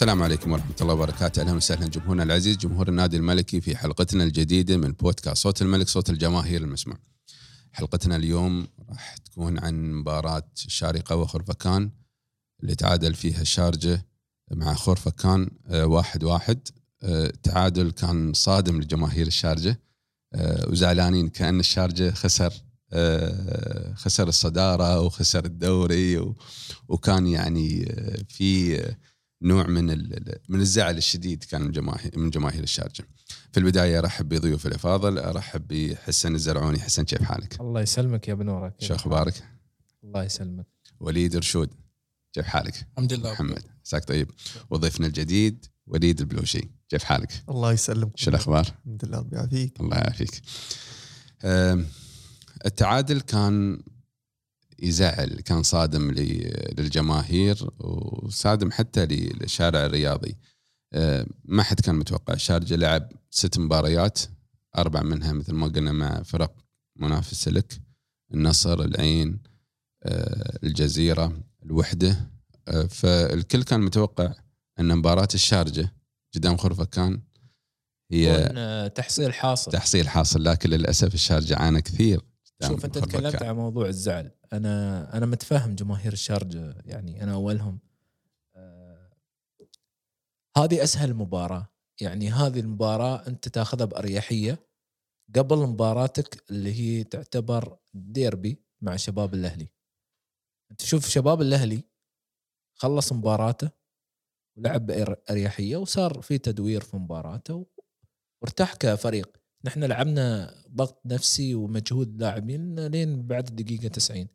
السلام عليكم ورحمة الله وبركاته، أهلا وسهلا جمهورنا العزيز جمهور النادي الملكي في حلقتنا الجديدة من بودكاست صوت الملك صوت الجماهير المسموع. حلقتنا اليوم راح تكون عن مباراة الشارقة وخرفكان اللي تعادل فيها الشارجة مع خرفكان آه، واحد واحد. آه، تعادل كان صادم لجماهير الشارجة. آه، وزعلانين كأن الشارجة خسر خسر الصدارة وخسر الدوري وكان يعني في نوع من ال- من الزعل الشديد كان من جماهير من جماهير الشارجة. في البداية أرحب بضيوف الإفاضل أرحب بحسن الزرعوني حسن كيف حالك؟ الله يسلمك يا بنورك شو أخبارك؟ الله يسلمك وليد رشود كيف حالك؟ الحمد لله محمد عساك طيب وضيفنا الجديد وليد البلوشي كيف حالك؟ الله يسلمك شو الأخبار؟ الحمد لله ربي يعافيك الله يعافيك. التعادل كان يزعل كان صادم للجماهير وصادم حتى للشارع الرياضي. أم، ما حد كان متوقع. الشارجة لعب ست مباريات أربع منها مثل ما قلنا مع فرق منافسة لك. النصر العين أه، الجزيرة الوحدة. أه، فالكل كان متوقع أن مباراة الشارجة قدام خرفكان هي آه، تحصيل حاصل. تحصيل حاصل لكن للأسف الشارجة عانى كثير. شوف أنت. تكلمت عن موضوع الزعل. أنا أنا متفهم جماهير الشارجة يعني أنا أولهم. آه، هذه أسهل مباراة. يعني هذه المباراة أنت تاخذها بأريحية. قبل مباراتك اللي هي تعتبر ديربي مع شباب الأهلي. أنت شوف شباب الأهلي خلص مباراته ولعب باريحيه وصار في تدوير في مباراته وارتاح كفريق. نحن لعبنا ضغط نفسي ومجهود لاعبين لين بعد الدقيقة 90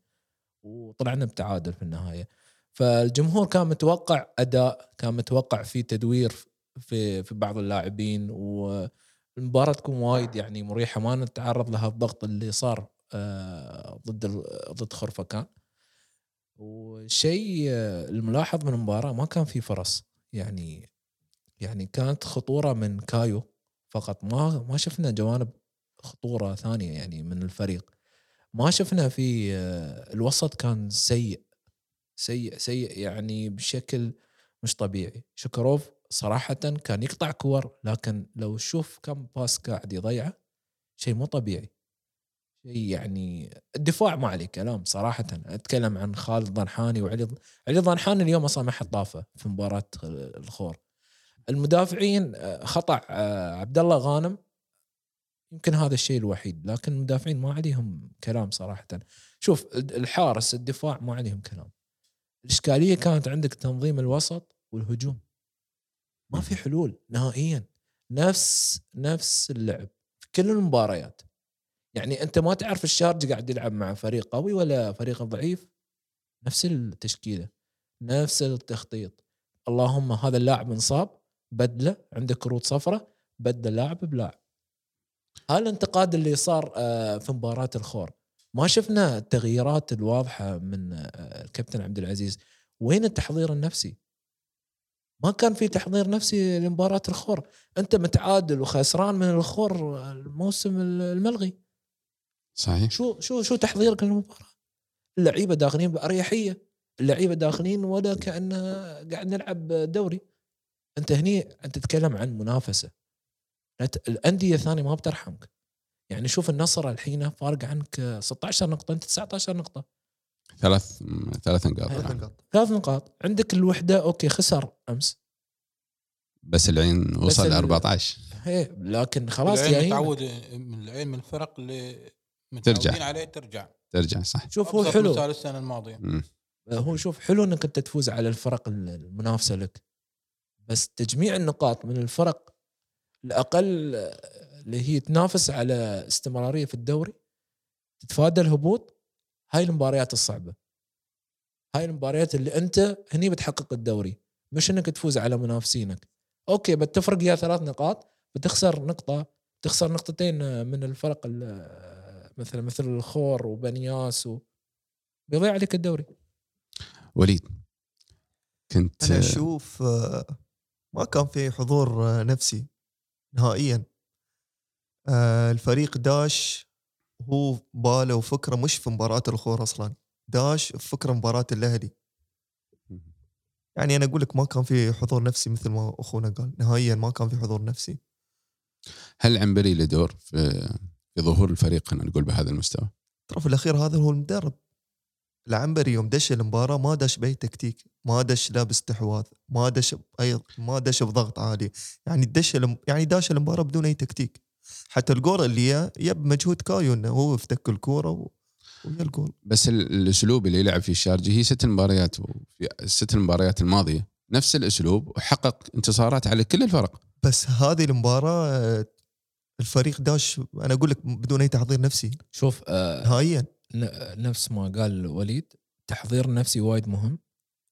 وطلعنا بتعادل في النهاية. فالجمهور كان متوقع أداء كان متوقع في تدوير في في بعض اللاعبين والمباراة تكون وايد يعني مريحة. ما نتعرض لها الضغط اللي صار آه، ضد ضد خرفكان والشيء آه، الملاحظ من المباراة ما كان في فرص. يعني يعني كانت خطورة من كايو. فقط. ما ما شفنا جوانب خطورة ثانية يعني من الفريق. ما شفنا في آه، الوسط كان سيء سيء سيء يعني بشكل مش طبيعي. شكروف صراحة كان يقطع كور لكن لو تشوف كم pass قاعد يضيعه شيء مو طبيعي. شيء يعني الدفاع ما عليه كلام صراحة. أتكلم عن خالد ضنحاني وعلي علي ضنحاني اليوم أصلا ما حط طافة في مباراة الخور. المدافعين آه، خطأ آه، عبد الله غانم. يمكن هذا الشيء الوحيد لكن المدافعين ما عليهم كلام صراحة. شوف الحارس الدفاع ما عليهم كلام. الإشكالية كانت عندك تنظيم الوسط والهجوم. ما في حلول نهائيا. نفس نفس اللعب في كل المباريات. يعني أنت ما تعرف الشارج قاعد يلعب مع فريق قوي ولا فريق ضعيف. نفس التشكيلة نفس التخطيط. اللهم هذا اللاعب انصاب. بدلة عنده كروت صفراء بدل لاعب بلاعب. هذا الانتقاد اللي صار آه، في مباراة الخور. ما شفنا التغييرات الواضحة من آه، الكابتن عبد العزيز. وين التحضير النفسي؟ ما كان في تحضير نفسي لمباراة الخور. أنت متعادل وخسران من الخور الموسم الملغي. صحيح. شو شو شو تحضيرك للمباراة؟ اللعيبة داخلين بأريحية. اللعيبة داخلين ولا كانه قاعد نلعب دوري. أنت هني أنت تتكلم عن منافسة. الأندية الثانية ما بترحمك. يعني شوف النصر الحين فارق عنك 16 نقطة أنت 19 نقطة. ثلاث ثلاث نقاط. ثلاث. نقاط. ثلاث نقاط. عندك الوحدة أوكي خسر أمس. بس العين وصل ل 14 هي لكن خلاص العين متعود من العين من الفرق اللي ترجع. متعودين عليه ترجع. ترجع صح. شوف هو حلو. السنة الماضية. مم. هو شوف حلو إنك أنت تفوز على الفرق المنافسة لك. بس تجميع النقاط من الفرق الأقل اللي هي تنافس على استمرارية في الدوري تتفادى الهبوط هاي المباريات الصعبة. هاي المباريات اللي أنت هني بتحقق الدوري مش إنك تفوز على منافسينك. أوكي بتفرق يا ثلاث نقاط بتخسر نقطة تخسر نقطتين من الفرق ال- مثل مثل الخور وبنياس و... بيضيع عليك الدوري. وليد كنت أنا أشوف آه، ما كان في حضور نفسي نهائيا. آه، الفريق داش هو باله وفكره مش في مباراة الخور أصلا داش في فكرة مباراة الأهلي. يعني أنا أقول لك ما كان في حضور نفسي مثل ما أخونا قال. نهائيا ما كان في حضور نفسي. هل عنبري له دور في في ظهور الفريق خلينا نقول بهذا المستوى؟ ترى في الأخير هذا هو المدرب. العنبري يوم دش المباراة ما دش بأي تكتيك ما دش لا باستحواذ ما دش أي ما دش بضغط عالي. يعني دش الم- يعني داش المباراة بدون أي تكتيك. حتى الجول اللي يب مجهود كايو إنه هو افتك الكورة و... ويا الجول. بس ال- الأسلوب اللي يلعب فيه الشارجي هي ست مباريات وفي الست المباريات الماضية نفس الأسلوب وحقق انتصارات على كل الفرق. بس هذه المباراة آه، الفريق داش أنا أقول لك بدون أي تحضير نفسي. شوف آه نهائيا. نفس ما قال وليد تحضير نفسي وايد مهم.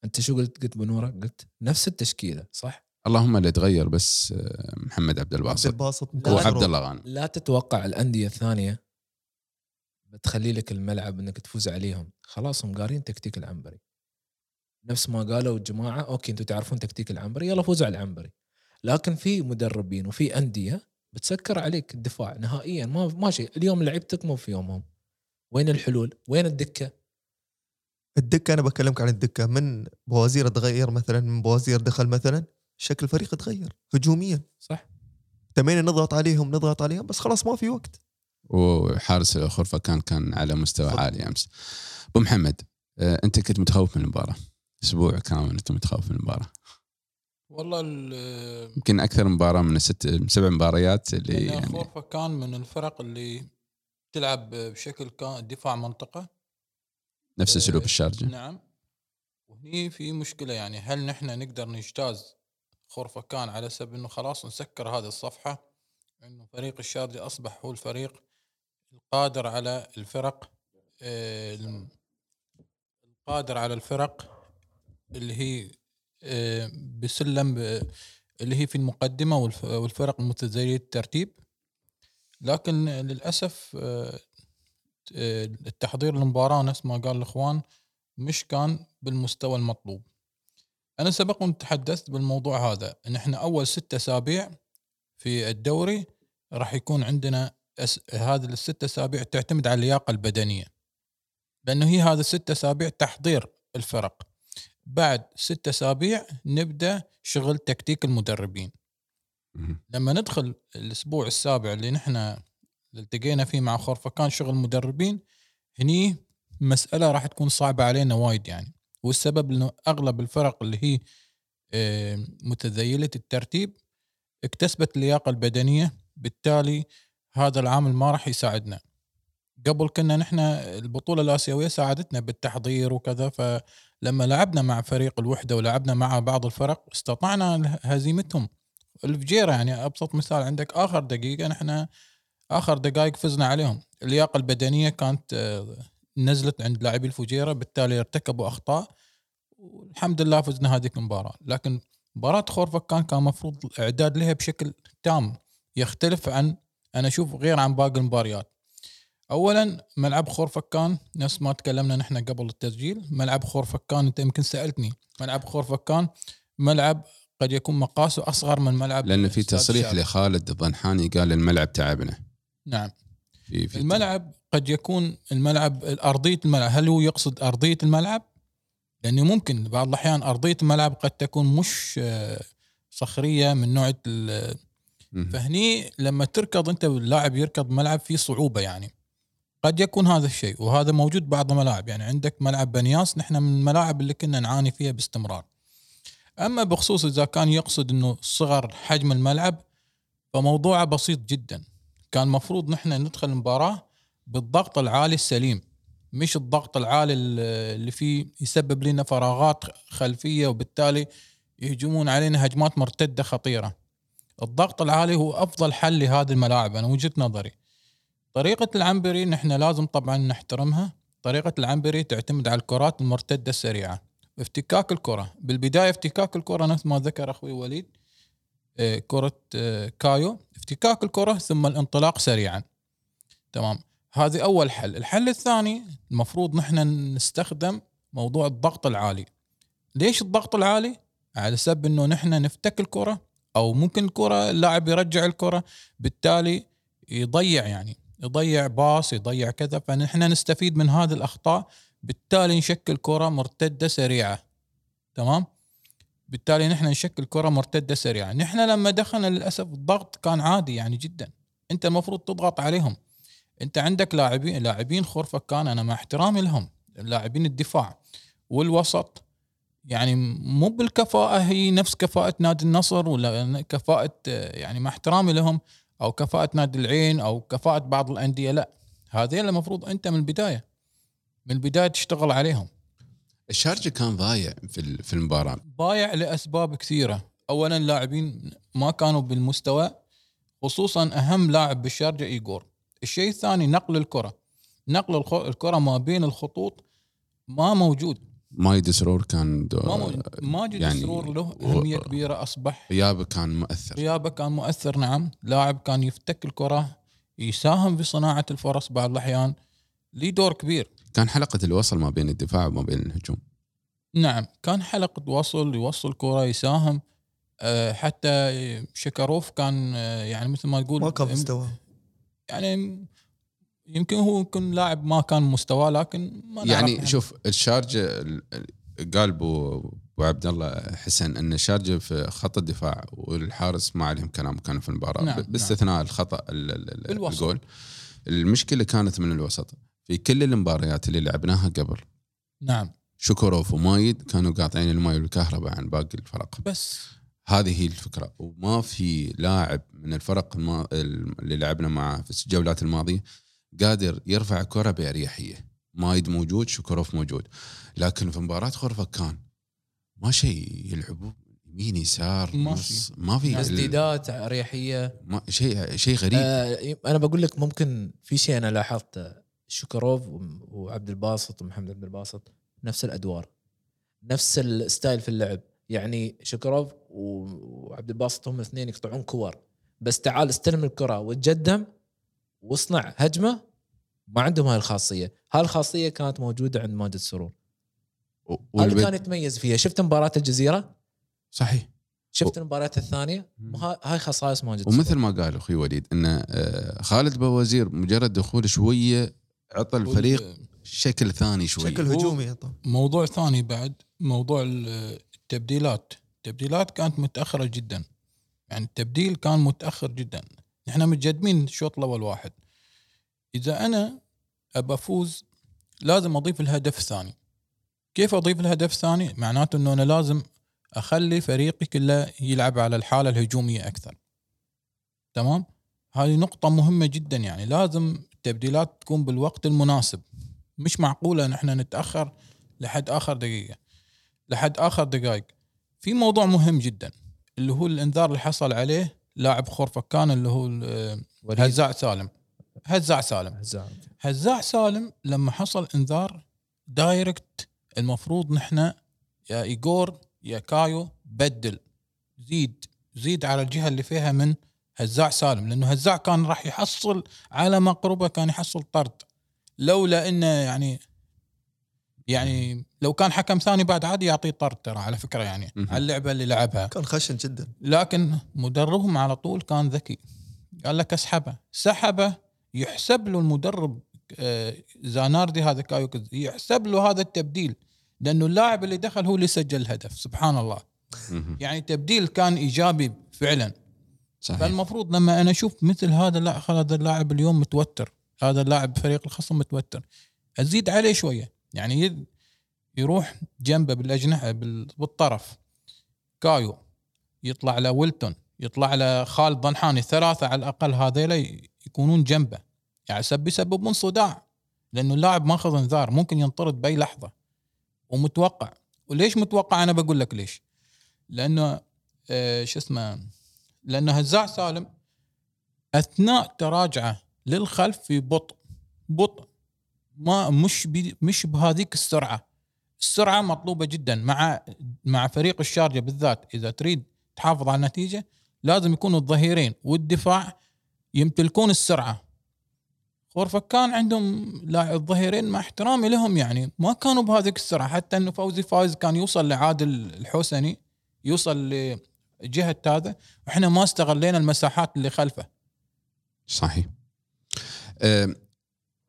أنت شو قلت؟ قلت بنورة؟ قلت نفس التشكيلة صح؟ اللهم اللي تغير بس آه، محمد عبد عبد الباسط الباسط لا، وعبد الله غانم. لا تتوقع الأندية الثانية بتخلي لك الملعب إنك تفوز عليهم. خلاص هم قارين تكتيك العنبري. نفس ما قالوا الجماعة okay أنتم تعرفون تكتيك العنبري يلا فوزوا على العنبري. لكن في مدربين وفي أندية بتسكر عليك الدفاع نهائيا. ما ماشي اليوم لعيبتك مو في يومهم. وين الحلول؟ وين الدكة؟ الدكة أنا بكلمك عن الدكة من بوازير تغير مثلا من بوازير دخل مثلا شكل الفريق تغير هجوميا صح؟ تمينا نضغط عليهم نضغط عليهم بس خلاص ما في وقت وحارس الخرفه كان كان على مستوى صح. عالي أمس أبو محمد آه، أنت كنت متخوف من المباراة أسبوع كامل أنت متخوف من المباراة والله ال- يمكن أكثر مباراة من من سبع مباريات اللي يعني خورفا كان من الفرق اللي تلعب بشكل كان دفاع منطقة؟ نفس اسلوب آه، الشارجه نعم. وهني في مشكلة يعني هل نحن نقدر نجتاز خورفكان على سبب إنه خلاص نسكر هذه الصفحة إنه فريق الشارجه أصبح هو الفريق القادر على الفرق آه، القادر على الفرق اللي هي آه، بسلم آه، اللي هي في المقدمة والف- والفرق المتزايدة الترتيب لكن للأسف آه، التحضير للمباراة نفس ما قال الإخوان مش كان بالمستوى المطلوب. أنا سبق وأن تحدثت بالموضوع هذا إن إحنا أول ستة أسابيع في الدوري راح يكون عندنا أس... هذه الست أسابيع تعتمد على اللياقة البدنية. لأنه هي هذه الست أسابيع تحضير الفرق. بعد ست أسابيع نبدأ شغل تكتيك المدربين. لما ندخل الأسبوع السابع اللي نحن التقينا فيه مع خرفكان شغل مدربين هني مسألة راح تكون صعبة علينا وايد يعني. والسبب إنه أغلب الفرق اللي هي آه، متذيلة الترتيب اكتسبت اللياقة البدنية بالتالي هذا العامل ما راح يساعدنا. قبل كنا نحن البطولة الآسيوية ساعدتنا بالتحضير وكذا فلما لعبنا مع فريق الوحدة ولعبنا مع بعض الفرق استطعنا هزيمتهم. الفجيرة يعني أبسط مثال عندك آخر دقيقة نحن آخر دقائق فزنا عليهم. اللياقة البدنية كانت آه، نزلت عند لاعبي الفجيرة بالتالي ارتكبوا أخطاء والحمد لله فزنا هذيك المباراة. لكن مباراة خورفكان كان مفروض الإعداد لها بشكل تام يختلف عن أنا أشوف غير عن باقي المباريات. اولا ملعب خورفكان نفس ما تكلمنا نحن قبل التسجيل ملعب خورفكان أنت يمكن سألتني ملعب خورفكان ملعب قد يكون مقاسه أصغر من ملعب لأن في تصريح الشارع. لخالد الضنحاني قال الملعب تعبنا نعم في في الملعب قد يكون الملعب أرضية الملعب هل هو يقصد أرضية الملعب؟ لأنه ممكن بعض الأحيان أرضية الملعب قد تكون مش آه، صخرية من نوع. فهني لما تركض أنت واللاعب يركض ملعب فيه صعوبة يعني قد يكون هذا الشيء وهذا موجود بعض الملاعب يعني عندك ملعب بنياس نحن من الملاعب اللي كنا نعاني فيها باستمرار أما بخصوص إذا كان يقصد إنه صغر حجم الملعب فموضوعه بسيط جدا. كان مفروض نحن ندخل المباراة بالضغط العالي السليم مش الضغط العالي اللي فيه يسبب لنا فراغات خلفية وبالتالي يهجمون علينا هجمات مرتدة خطيرة. الضغط العالي هو أفضل حل لهذه الملاعب أنا وجهة نظري. طريقة العنبري نحن لازم طبعا نحترمها. طريقة العنبري تعتمد على الكرات المرتدة السريعة. افتكاك الكرة. بالبداية افتكاك الكرة نفس ما ذكر أخوي وليد آه، كرة آه، كايو. افتكاك الكرة ثم الانطلاق سريعا. تمام. هذه أول حل. الحل الثاني المفروض نحن نستخدم موضوع الضغط العالي. ليش الضغط العالي؟ على سبب إنه نحن نفتك الكرة أو ممكن الكره اللاعب يرجع الكرة بالتالي يضيع يعني يضيع باص يضيع كذا. فنحن نستفيد من هذه الأخطاء بالتالي نشكل كرة مرتدة سريعة. تمام؟ بالتالي نحن نشكل كرة مرتدة سريعة. نحن لما دخلنا للأسف الضغط كان عادي يعني جدا. أنت المفروض تضغط عليهم. أنت عندك لاعبين لاعبين خرفكان أنا مع احترامي لهم لاعبين الدفاع والوسط. يعني مو بالكفاءة هي نفس كفاءة نادي النصر ولا كفاءة يعني مع احترامي لهم أو كفاءة نادي العين أو كفاءة بعض الأندية لا. هذين المفروض أنت من البداية. من البداية تشتغل عليهم. الشارجه كان ضايع في في المباراة. ضايع لأسباب كثيرة. اولا لاعبين ما كانوا بالمستوى خصوصا أهم لاعب بالشارجه ايجور الشيء الثاني نقل الكرة. نقل الكرة ما بين الخطوط ما موجود. مايد سرور كان ماجد يعني السرور له أهمية كبيرة أصبح غيابه كان مؤثر. غيابه كان مؤثر نعم. لاعب كان يفتك الكرة يساهم في صناعة الفرص بعض الأحيان. ليه دور كبير. كان حلقة الوصل ما بين الدفاع وما بين الهجوم. نعم كان حلقة وصل يوصل كرة يساهم آه، حتى شكروف كان آه، يعني مثل ما تقول ما كان مستوى يعني يمكن هو يكون لاعب ما كان مستواه لكن ما نعرف يعني شوف الشارجة ال- ال- قال ابو أبو عبد الله حسن إن الشارجة في خط الدفاع والحارس ما عليهم كلام كانوا في المباراة. نعم، باستثناء الخطأ ال- ال- ال- بالوسط. الجول المشكلة كانت من الوسط. في كل المباريات اللي لعبناها قبل. نعم. شكروف ومايد كانوا قاطعين الماي والكهرباء عن باقي الفرق. بس. هذه هي الفكرة. وما في لاعب من الفرق الما... اللي لعبنا معه في الجولات الماضية قادر يرفع كرة بأريحية. مايد موجود شكروف موجود. لكن في مباراة خرفكان ما شيء يلعبوا يمين يسار ما نص ما في تسديدات أريحية. ما شيء شيء غريب. آه أنا بقول لك ممكن في شيء أنا لاحظته. شكروف وعبد الباسط ومحمد عبد الباسط نفس الأدوار نفس ال style في اللعب. يعني شكروف وعبد الباسط هم الاثنين يقطعون كور. بس تعال استلم الكرة وتقدم واصنع هجمة ما عندهم هاي الخاصية. هاي الخاصية كانت موجودة عند ماجد سرور. و- هذا كان يتميز فيها. شفت مباراة الجزيرة؟ صحيح. شفت المباريات الثانية؟ ها- هاي خصائص ماجد ومثل. ما قال أخوي وليد إن آه، خالد بوزير مجرد دخول شوية عطى الفريق شكل ثاني شوية شكل هجومي طبعا. موضوع ثاني بعد موضوع ال- التبديلات. التبديلات كانت متأخرة جدا. يعني التبديل كان متأخر جدا. إحنا متقدمين الشوط الأول واحد. إذا أنا أبى أفوز لازم أضيف الهدف الثاني كيف أضيف الهدف الثاني معناته إنه أنا لازم أخلي فريقي كله يلعب على الحالة الهجومية أكثر. تمام؟ هذه نقطة مهمة جدا يعني. لازم التبديلات تكون بالوقت المناسب. مش معقولة إن إحنا نتأخر لحد آخر دقيقة. لحد آخر دقائق. في موضوع مهم جدا اللي هو الإنذار اللي حصل عليه لاعب خورفكان اللي هو هزاع سالم. هزاع سالم. هزاع. هزاع سالم لما حصل إنذار direct المفروض نحن يا ايجور يا كايو بدل. زيد. زيد على الجهة اللي فيها من هزاع سالم لأنه هزاع كان راح يحصل على مقربة كان يحصل طرد. لولا إنه يعني يعني لو كان حكم ثاني بعد عادي يعطيه طرد ترى على فكرة يعني. على اللعبة اللي لعبها. كان خشن جدا. لكن مدربهم على طول كان ذكي. قال لك اسحبه. سحبه يحسب له المدرب آه، زاناردي هذا كايوكز يحسب له هذا التبديل. لأنه اللاعب اللي دخل هو اللي سجل الهدف. سبحان الله. يعني تبديل كان إيجابي فعلا. صحيح. فالمفروض لما أنا أشوف مثل هذا لا هذا اللاعب اليوم متوتر. هذا اللاعب فريق الخصم متوتر. أزيد عليه شوية. يعني يروح جنبه بالاجنحه بال- بالطرف. كايو. يطلع له ويلتون. يطلع له خالد ضنحاني. ثلاثة على الأقل هذيلا يكونون جنبه. يعني سب يسببون صداع. لأنه اللاعب ماخذ انذار. ممكن ينطرد بأي لحظة. ومتوقع. وليش متوقع؟ أنا بقول لك ليش. لأنه آه شو اسمه؟ لأنه هزاع سالم أثناء تراجعه للخلف في بطء بطء ما مش مش بهذيك السرعة. السرعة مطلوبة جدا مع مع فريق الشارجة بالذات. إذا تريد تحافظ على النتيجة لازم يكونوا الظهيرين والدفاع يمتلكون السرعة. خورفكان عندهم لاعب الظهيرين مع احترامي لهم يعني. ما كانوا بهذيك السرعة. حتى إنه فوزي فايز كان يوصل لعادل الحسني يوصل لجهه هذا وإحنا ما استغلينا المساحات اللي خلفه. صحيح. آم،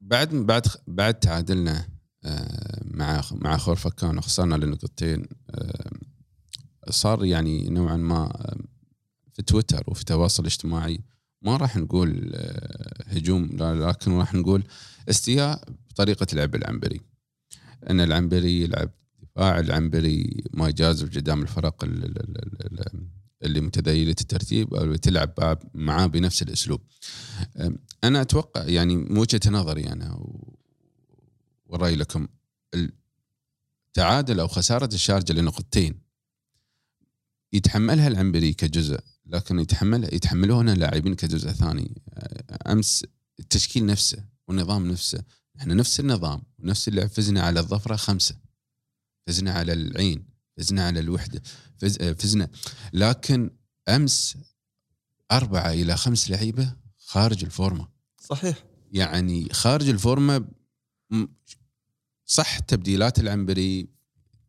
بعد بعد بعد تعادلنا آه، مع مع خورفكان وخسرنا لنقطتين آم، صار يعني نوعا ما في تويتر وفي التواصل الاجتماعي ما راح نقول آه، هجوم لكن راح نقول استياء بطريقة لعب العنبري. إن العنبري يلعب دفاع العنبري ما يجازف قدام الفرق ال- ال- ال- ال- اللي متذيله الترتيب أو تلعب معاه بنفس الأسلوب. أنا أتوقع يعني من وجهة نظري أنا و- والرأي لكم التعادل أو خسارة الشارجة لنقطتين يتحملها العنبري كجزء لكن يتحملها يتحملونها اللاعبين كجزء ثاني. أمس التشكيل نفسه والنظام نفسه إحنا نفس النظام ونفس اللي فزنا على الظفرة خمسة فزنا على العين. فزنا على الوحدة. فز فزنا. لكن أمس أربعة إلى خمس لعيبة خارج الفورمة. صحيح. يعني خارج الفورمة صح تبديلات العنبري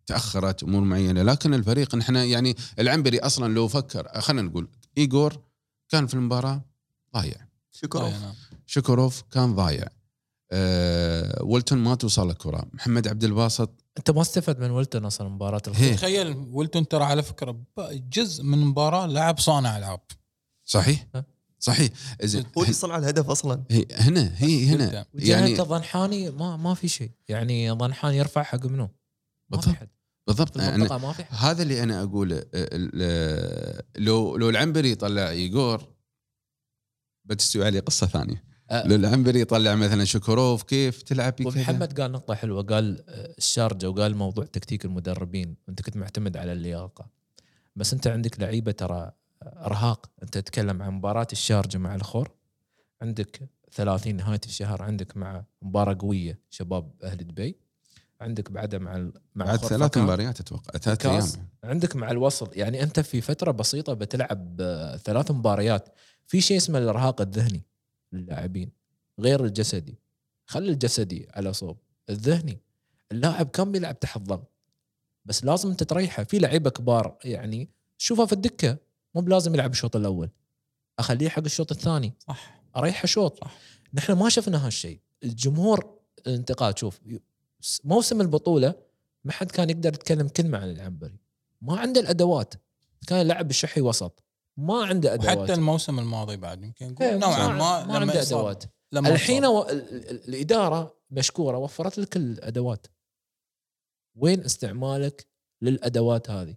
تأخرت أمور معينة لكن الفريق نحن يعني العنبري أصلا لو فكر خلينا نقول ايجور كان في المباراة ضايع. شكرا أي نعم. شكروف كان ضايع. أه ولتون ما توصل الكرة. محمد عبد الباسط. أنت ما استفدت من ولتون أصلا مباراة هي. تخيل ولتون ترى على فكرة جزء من المباراه لعب صانع ألعاب. صحيح؟ صحيح. زين هو اللي صنع الهدف أصلا. هي هنا هي هنا. يعني يعني ضنحاني ما ما في شيء. يعني ضنحاني يرفع حق منو؟ ما في بالضبط. حد. بالضبط. في أنا المنطقة ما في حد. هذا اللي أنا أقوله ال- ال- لو لو العنبري يطلع ايجور بتستوي عليه قصه ثانية. لو العنبري يطلع مثلا شكروف كيف تلعب ومحمد قال نقطة حلوة قال آه، الشارجة وقال موضوع تكتيك المدربين وانت كنت معتمد على اللياقة. بس أنت عندك لعيبة ترى ارهاق أنت تتكلم عن مباراة الشارجة مع الخور عندك 30 نهاية الشهر عندك مع مباراة قوية شباب أهل دبي عندك بعدها مع ال- مع بعد. ثلاث مباريات أتوقع ثلاث أيام. عندك مع الوصل. يعني أنت في فترة بسيطة بتلعب آه، ثلاث مباريات. في شيء اسمه الإرهاق الذهني. للاعبين غير الجسدي. خلي الجسدي على صوب. الذهني اللاعب كم بيلعب تحت ضغط. بس لازم أنت تريحه. في لعيبة كبار يعني شوفها في الدكة. مو بلازم يلعب الشوط الأول. أخليه حق الشوط الثاني. صح. أريحه شوط. صح. نحن ما شفنا هالشيء. الجمهور الانتقاد شوف موسم البطولة ما حد كان يقدر يتكلم كلمة عن العنبري. ما عنده الأدوات. كان يلعب بالشحي وسط. ما عنده أدوات. وحتى الموسم الماضي بعد يمكن نقول إيه، نوعا ما ما عنده أدوات. لما الحين. و... ال- ال- الإدارة مشكورة وفرت لك الأدوات. وين استعمالك للأدوات هذه؟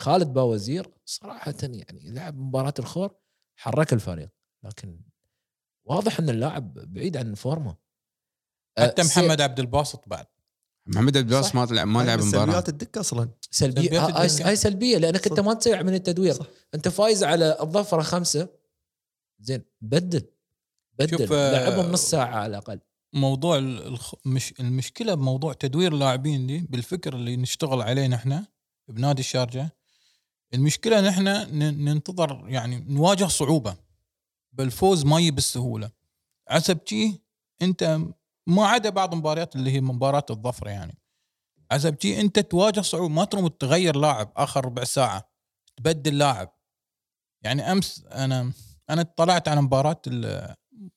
خالد باوزير صراحة يعني لعب مباراة الخور حرك الفريق لكن واضح إن اللاعب بعيد عن الفورمة. حتى أه، محمد عبد الباسط بعد. محمد عبد الباسط صح. ما لعب ما لعب مباراة. سلبيات الدكة أصلا. سلبيه سلبيات هاي, الدكة. هاي سلبية لأنك أنت. ما تسوي من التدوير. صح. أنت فايز على الظفرة خمسة. زين بدل. بدل. آه، لعبهم نص ساعة على الأقل. موضوع ال- الخ... مش المشكلة بموضوع تدوير اللاعبين دي بالفكر اللي نشتغل عليه نحن بنادي الشارجة. المشكلة نحن ننتظر يعني نواجه صعوبة. بالفوز ما يجي بالسهولة. عسب أنت ما عدا بعض المباريات اللي هي مباراة الظفر يعني. عسب شي انت تواجه صعوبه ما تروم تغير لاعب آخر ربع ساعة تبدل لاعب. يعني أمس أنا أنا اطلعت على مباراة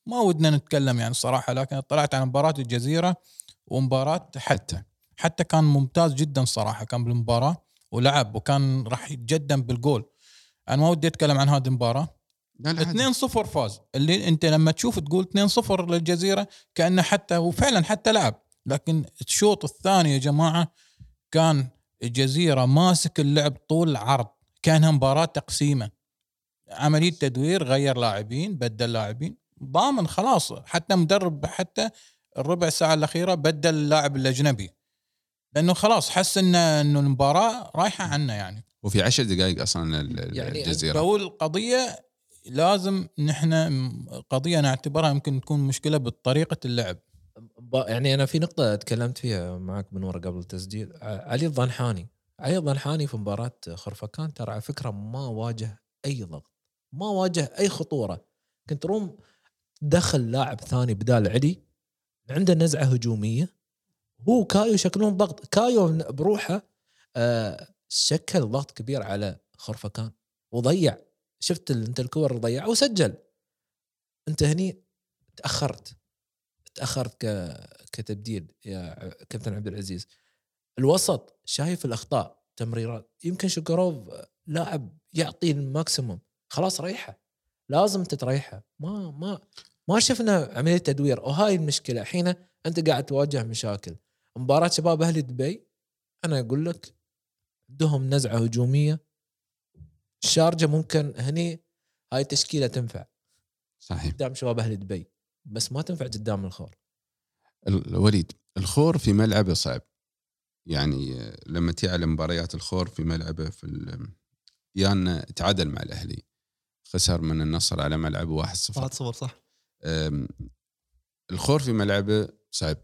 ما ودنا نتكلم يعني الصراحه لكن اطلعت على مباراة الجزيرة ومباراة حتى حتى كان ممتاز جدا صراحة كان بالمباراة ولعب وكان راح يتقدم بالجول. أنا ما ودي أتكلم عن هذه المباراة. لا لا عادي. 2-0 فاز. اللي انت لما تشوف تقول 2-0 للجزيرة كأنه حتى وفعلا حتى لعب. لكن الشوط الثاني يا جماعة كان الجزيرة ماسك اللعب طول العرض. كانها مباراة تقسيمة. عملية تدوير غير لاعبين بدل لاعبين. ضامن خلاص. حتى مدرب حتى الربع ساعة الأخيرة بدل اللاعب الأجنبي. لأنه خلاص حس ان إنه المباراة رايحة عنه يعني. وفي عشر دقائق أصلا يعني الجزيرة. بقول قضية لازم نحن قضية نعتبرها يمكن تكون مشكلة بطريقة اللعب. يعني أنا في نقطة تكلمت فيها معك من ورا قبل التسجيل. علي الضنحاني. علي الضنحاني في مباراة خرفكان ترى على فكرة ما واجه أي ضغط ما واجه أي خطورة. كنت روم دخل لاعب ثاني بدال علي عنده نزعة هجومية. هو كايو شكلهم ضغط. كايو بروحه شكل ضغط كبير على خرفكان. وضيع. شفت أنت الكور اللي ضيعها وسجل. أنت هني تأخرت. تأخرت ك... كتبديل يا كابتن عبد العزيز. الوسط شايف الأخطاء تمريرات. يمكن شكروف لاعب يعطي الماكسيموم. خلاص ريحه. لازم تتريحه ما ما ما شفنا عملية تدوير. وهاي المشكلة. الحين أنت قاعد تواجه مشاكل. مباراة شباب أهلي دبي أنا أقول لك عندهم نزعة هجومية الشارجه ممكن هني هاي التشكيله تنفع. صحيح. قدام شباب أهلي دبي بس ما تنفع قدام الخور. الوليد الخور في ملعبه صعب. يعني لما تي على مباريات الخور في ملعبه في ال- يان تعادل مع الأهلي. خسر من النصر على ملعبه 1-0 1 0 صح. الخور في ملعبه صعب.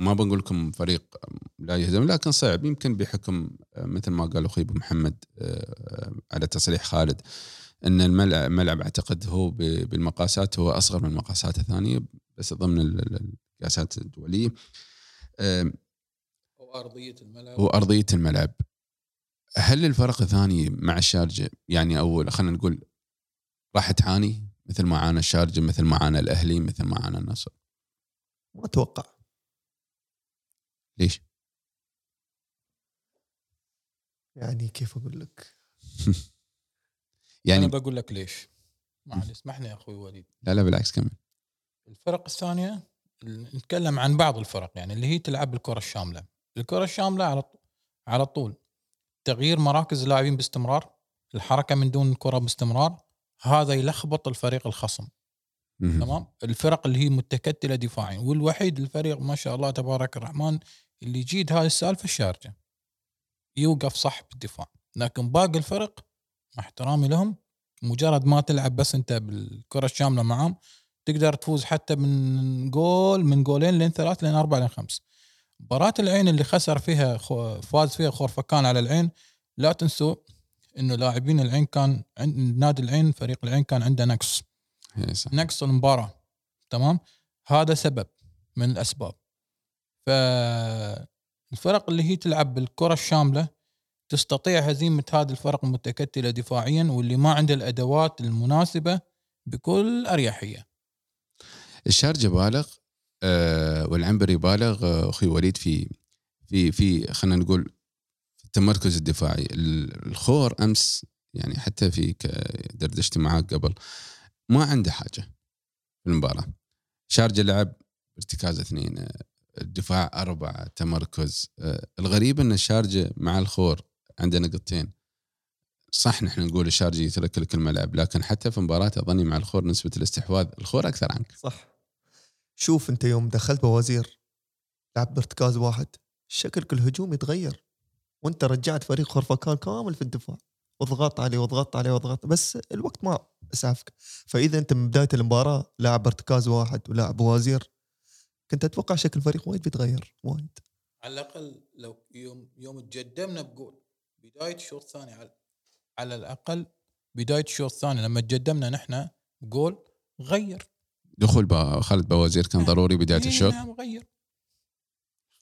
ما بنقول لكم فريق لا يهزم لكن صعب. يمكن بحكم أه، مثل ما قال أخوي أبو محمد أه، على تصريح خالد إن الملعب الملعب أعتقد هو ب- بالمقاسات هو أصغر من المقاسات الثانية بس ضمن ال- ال- القياسات الدولية. وارضيه الملعب. وارضيه الملعب. هل الفرق الثانية مع الشارجة يعني أول خلينا نقول راح تعاني؟ مثل ما عانى الشارجة مثل ما عانى الأهلي مثل ما عانى النصر. ما أتوقع. ليش؟ يعني كيف أقول لك؟ يعني أنا بقول لك ليش. معلش اسمحني يا أخوي وليد. لا لا بالعكس كمل. الفرق الثانية نتكلم عن بعض الفرق يعني اللي هي تلعب الكرة الشاملة. الكرة الشاملة على على طول تغيير مراكز اللاعبين باستمرار الحركة من دون الكره باستمرار هذا يلخبط الفريق الخصم. تمام؟ الفرق اللي هي متكتلة دفاعيا والوحيد الفريق ما شاء الله تبارك الرحمن اللي يجيد هاي السالفة الشارجه يوقف صح بالدفاع لكن باقي الفرق مع احترامي لهم مجرد ما تلعب بس انت بالكرة الشاملة معاهم تقدر تفوز حتى من جول من جولين لين ثلاث لين أربع لين خمس. مباراة العين اللي خسر فيها خو- فاز فيها خورفكان على العين لا تنسوا إنه لاعبين العين كان عند نادي العين فريق العين كان عنده نقص. إيه. نقص المباراة. تمام؟ هذا سبب من الأسباب. فالفرق اللي هي تلعب بالكرة الشاملة تستطيع هزيمة هذه الفرق المتكتلة دفاعيا واللي ما عنده الأدوات المناسبة بكل أريحية. الشارجه بالغ آه والعنبري بالغ آه، أخوي وليد في في في خلينا نقول التمركز الدفاعي. ال- الخور أمس يعني حتى في دردشتي معاك قبل ما عنده حاجة في المباراة. شارجه لعب ارتكاز اثنين آه، الدفاع أربعة تمركز. آه، الغريب أن الشارجة مع الخور عنده نقطتين. صح نحن نقول الشارجة يترك لك الملعب لكن حتى في مباراة أظني مع الخور نسبة الاستحواذ الخور أكثر عنك. صح. شوف أنت يوم دخلت بوازير لعب بارتكاز واحد شكلك الهجوم يتغير وأنت رجعت فريق خورفكان كامل في الدفاع. وضغطت عليه وضغطت عليه وضغطت بس الوقت ما أسعفك. فإذا أنت من بداية المباراة لاعب ارتكاز واحد ولاعب باوزير كنت أتوقع شكل الفريق وايد بيتغير وايد. على الأقل لو يوم يوم تقدمنا بجول بداية الشوط الثاني على على الأقل بداية الشوط الثاني لما تقدمنا نحن جول غير. دخول با- خالد باوزير كان ضروري بداية إيه الشوط. نعم غير.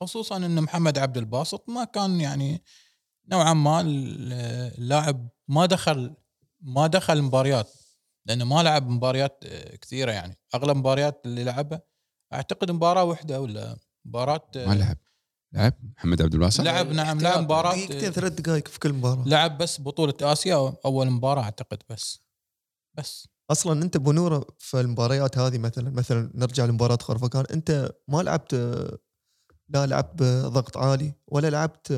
خصوصا إن محمد عبد الباسط ما كان يعني نوعا ما ال- اللاعب ما دخل ما دخل مباريات لأنه ما لعب مباريات آه، كثيرة يعني. أغلب مباريات اللي لعبها أعتقد مباراة واحدة ولا مباراة ما لعب. لعب. محمد عبد الباسط لعب نعم لعب مباراة دقيقتين ثلاث دقائق في كل مباراة. لعب بس بطولة آسيا أول مباراة أعتقد بس. بس. أصلا أنت بنوره في المباريات هذه مثلا مثلا نرجع لمباراة خرفكان أنت ما لعبت لا لعبت بضغط عالي ولا لعبت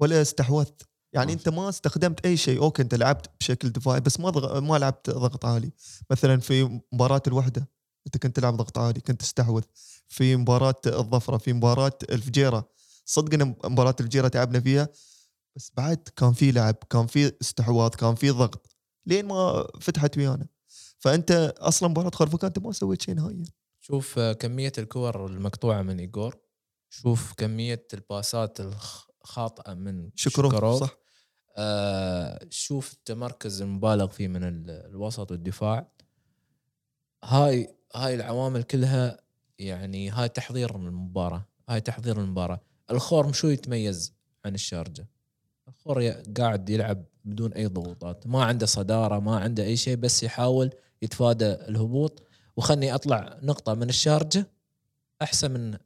ولا استحوذت. يعني. أنت ما استخدمت أي شيء. أوكي أنت لعبت بشكل دفاعي بس ما ضغ... ما لعبت ضغط عالي. مثلا في مباراة الوحدة. أنت كنت تلعب ضغط عالي كنت تستحوذ في مباراة الظفرة في مباراة الفجيرة. صدق إن مباراة الفجيرة تعبنا فيها بس بعد كان في لعب كان في استحواذ كان في ضغط لين ما فتحت ويانا. فأنت أصلا مباراة خورفكان أنت ما سويت شيء نهائيا. شوف آه، كمية الكور المقطوعة من ايجور شوف كمية الباسات الخاطئه من شكروف صح؟ آه شوف التمركز المبالغ فيه من ال- الوسط والدفاع. هاي هاي العوامل كلها يعني هاي تحضير المباراة هاي تحضير المباراة. الخور شو يتميز عن الشارجة؟ الخور قاعد يلعب بدون أي ضغوطات ما عنده صدارة ما عنده أي شيء بس يحاول يتفادى الهبوط. وخلني أطلع نقطة من الشارجة أحسن من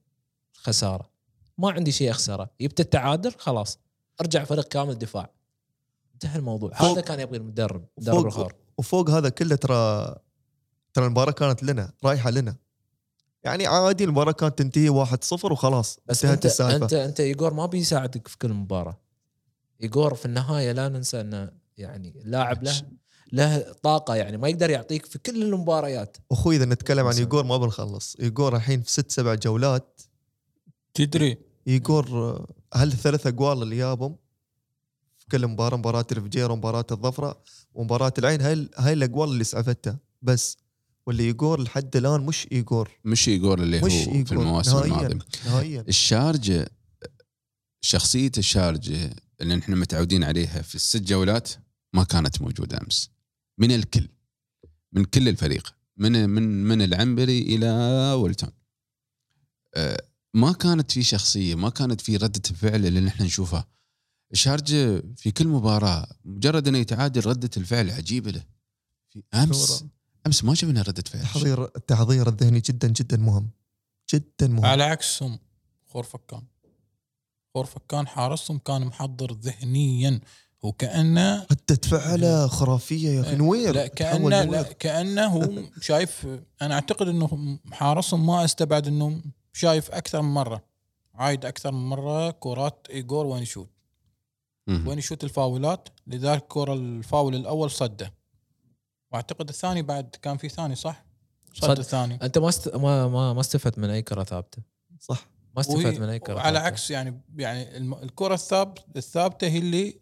خسارة. ما عندي شيء أخسره. جبت التعادل خلاص. أرجع فريق كامل دفاع. انتهى الموضوع. هذا كان يبغي المدرب مدرب الخور. وفوق هذا كله ترى ترى المباراة كانت لنا رايحة لنا. يعني عادي المباراة كانت تنتهي 1-0 وخلاص بس انتهت انت السالفة. انت أنت ايجور ما بيساعدك في كل مباراة. ايجور في النهاية لا ننسى إنه يعني لاعب له له طاقة يعني ما يقدر يعطيك في كل المباريات. أخوي إذا نتكلم عن. ايجور ما بنخلص. ايجور الحين في ست سبع جولات. تدري؟ ايجور هل الثلاث اجوال اللي جابهم في كل مباراة مباراة الفجيره ومباراة الظفرة ومباراة العين هاي هاي الاجوال اللي اسعفتها بس واللي ايجور لحد الآن مش ايجور مش ايجور اللي مش هو في ايجور المواسم نهائيا الماضية. نهائيا. الشارجة شخصية الشارجة اللي نحن متعودين عليها في الست جولات ما كانت موجودة أمس. من الكل. من كل الفريق. من من من العنبري إلى ولتون آه، ما كانت في شخصية ما كانت في ردة الفعل اللي نحن نشوفها. الشارجة في كل مباراة مجرد إنه يتعادل ردة الفعل عجيبة له. في أمس. أمس ما شفنا ردة فعل. التحضير التحضير الذهني جدا جدا مهم. جدا مهم. على عكسهم خور فكان. خور فكان حارسهم كان محضر ذهنيا. وكأنه حتى تفعله خرافية يا أخي نوير. لا كانه. لا كأنه هو شايف أنا أعتقد إنه حارسهم ما استبعد إنه شايف أكثر من مرة. عايد أكثر من مرة كرات ايجور وين يشوت. وين يشوت الفاولات. لذلك كرة الفاول الأول صده. وأعتقد الثاني بعد كان في ثاني صح؟ صد. الثاني أنت ما است... ما ما, ما استفدت من أي كرة ثابتة صح ما استفدت من أي كرة على ثابتة. عكس يعني يعني الم- الكرة الثابت الثابتة هي اللي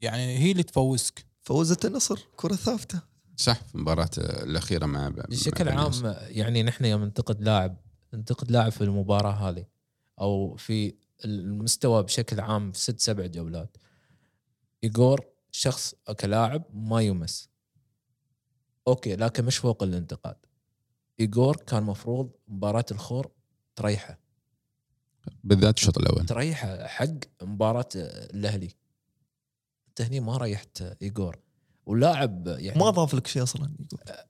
يعني هي اللي تفوزك فوزت النصر كرة ثابتة صح في المباراة الأخيرة مع بشكل عام. يعني نحن يوم ننتقد لاعب ننتقد لاعب في المباراة هذه أو في المستوى بشكل عام في ست سبع جولات ايجور شخص كلاعب ما يمس okay لكن مش فوق الانتقاد. ايجور كان مفروض مباراة الخور تريحه. بالذات الشوط الأول. تريحه حق مباراة الأهلي. أنت هني ما ريحت ايجور ولاعب يعني ما ضاف لك شيء أصلا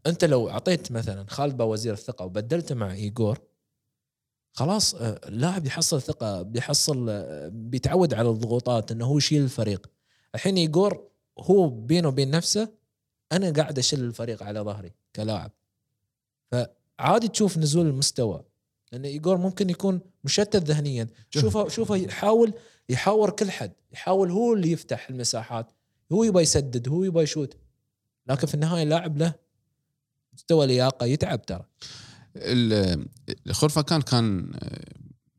أنت لو أعطيت مثلا خالد باوزير الثقة وبدلته مع ايجور خلاص اللاعب يحصل ثقة بيحصل بيتعود على الضغوطات إنه هو يشيل الفريق. الحين ايجور هو بينه وبين نفسه أنا قاعد اشيل الفريق على ظهري كلاعب. فعادي تشوف نزول المستوى لأن ايجور ممكن يكون مشتت ذهنيا. شوفه شوفه يحاول يحاور كل حد يحاول هو اللي يفتح المساحات هو يبغى يسدد هو يبغى يشوت. لكن في النهاية لاعب له مستوى لياقة يتعب ترى. ال- الخرفة كان كان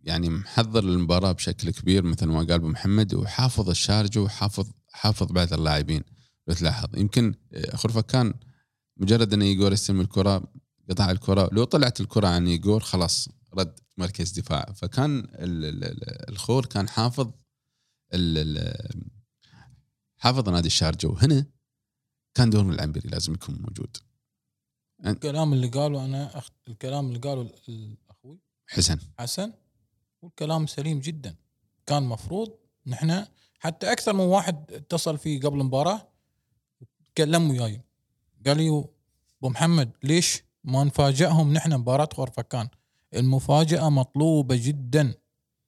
يعني محضر المباراه بشكل كبير مثل ما قال أبو محمد وحافظ الشارجة وحافظ حافظ بعض اللاعبين. لو تلاحظ. يمكن آه، خرفه كان مجرد ان ايجور يستلم الكرة قطع الكرة. لو طلعت الكرة عن ايجور خلاص رد مركز دفاع. فكان ال- ال- ال- الخور كان حافظ حافظ نادي الشارجه وهنا كان دور العنبري لازم يكون موجود. الكلام اللي قاله أنا أخ... الكلام اللي قاله ال- أخوي حسن حسن والكلام سليم جدا. كان مفروض نحن حتى أكثر من واحد اتصل فيه قبل المباراه تكلم وياي. قال لي أبو محمد ليش ما نفاجئهم نحن مباراة غرفكان المفاجأة مطلوبة جدا.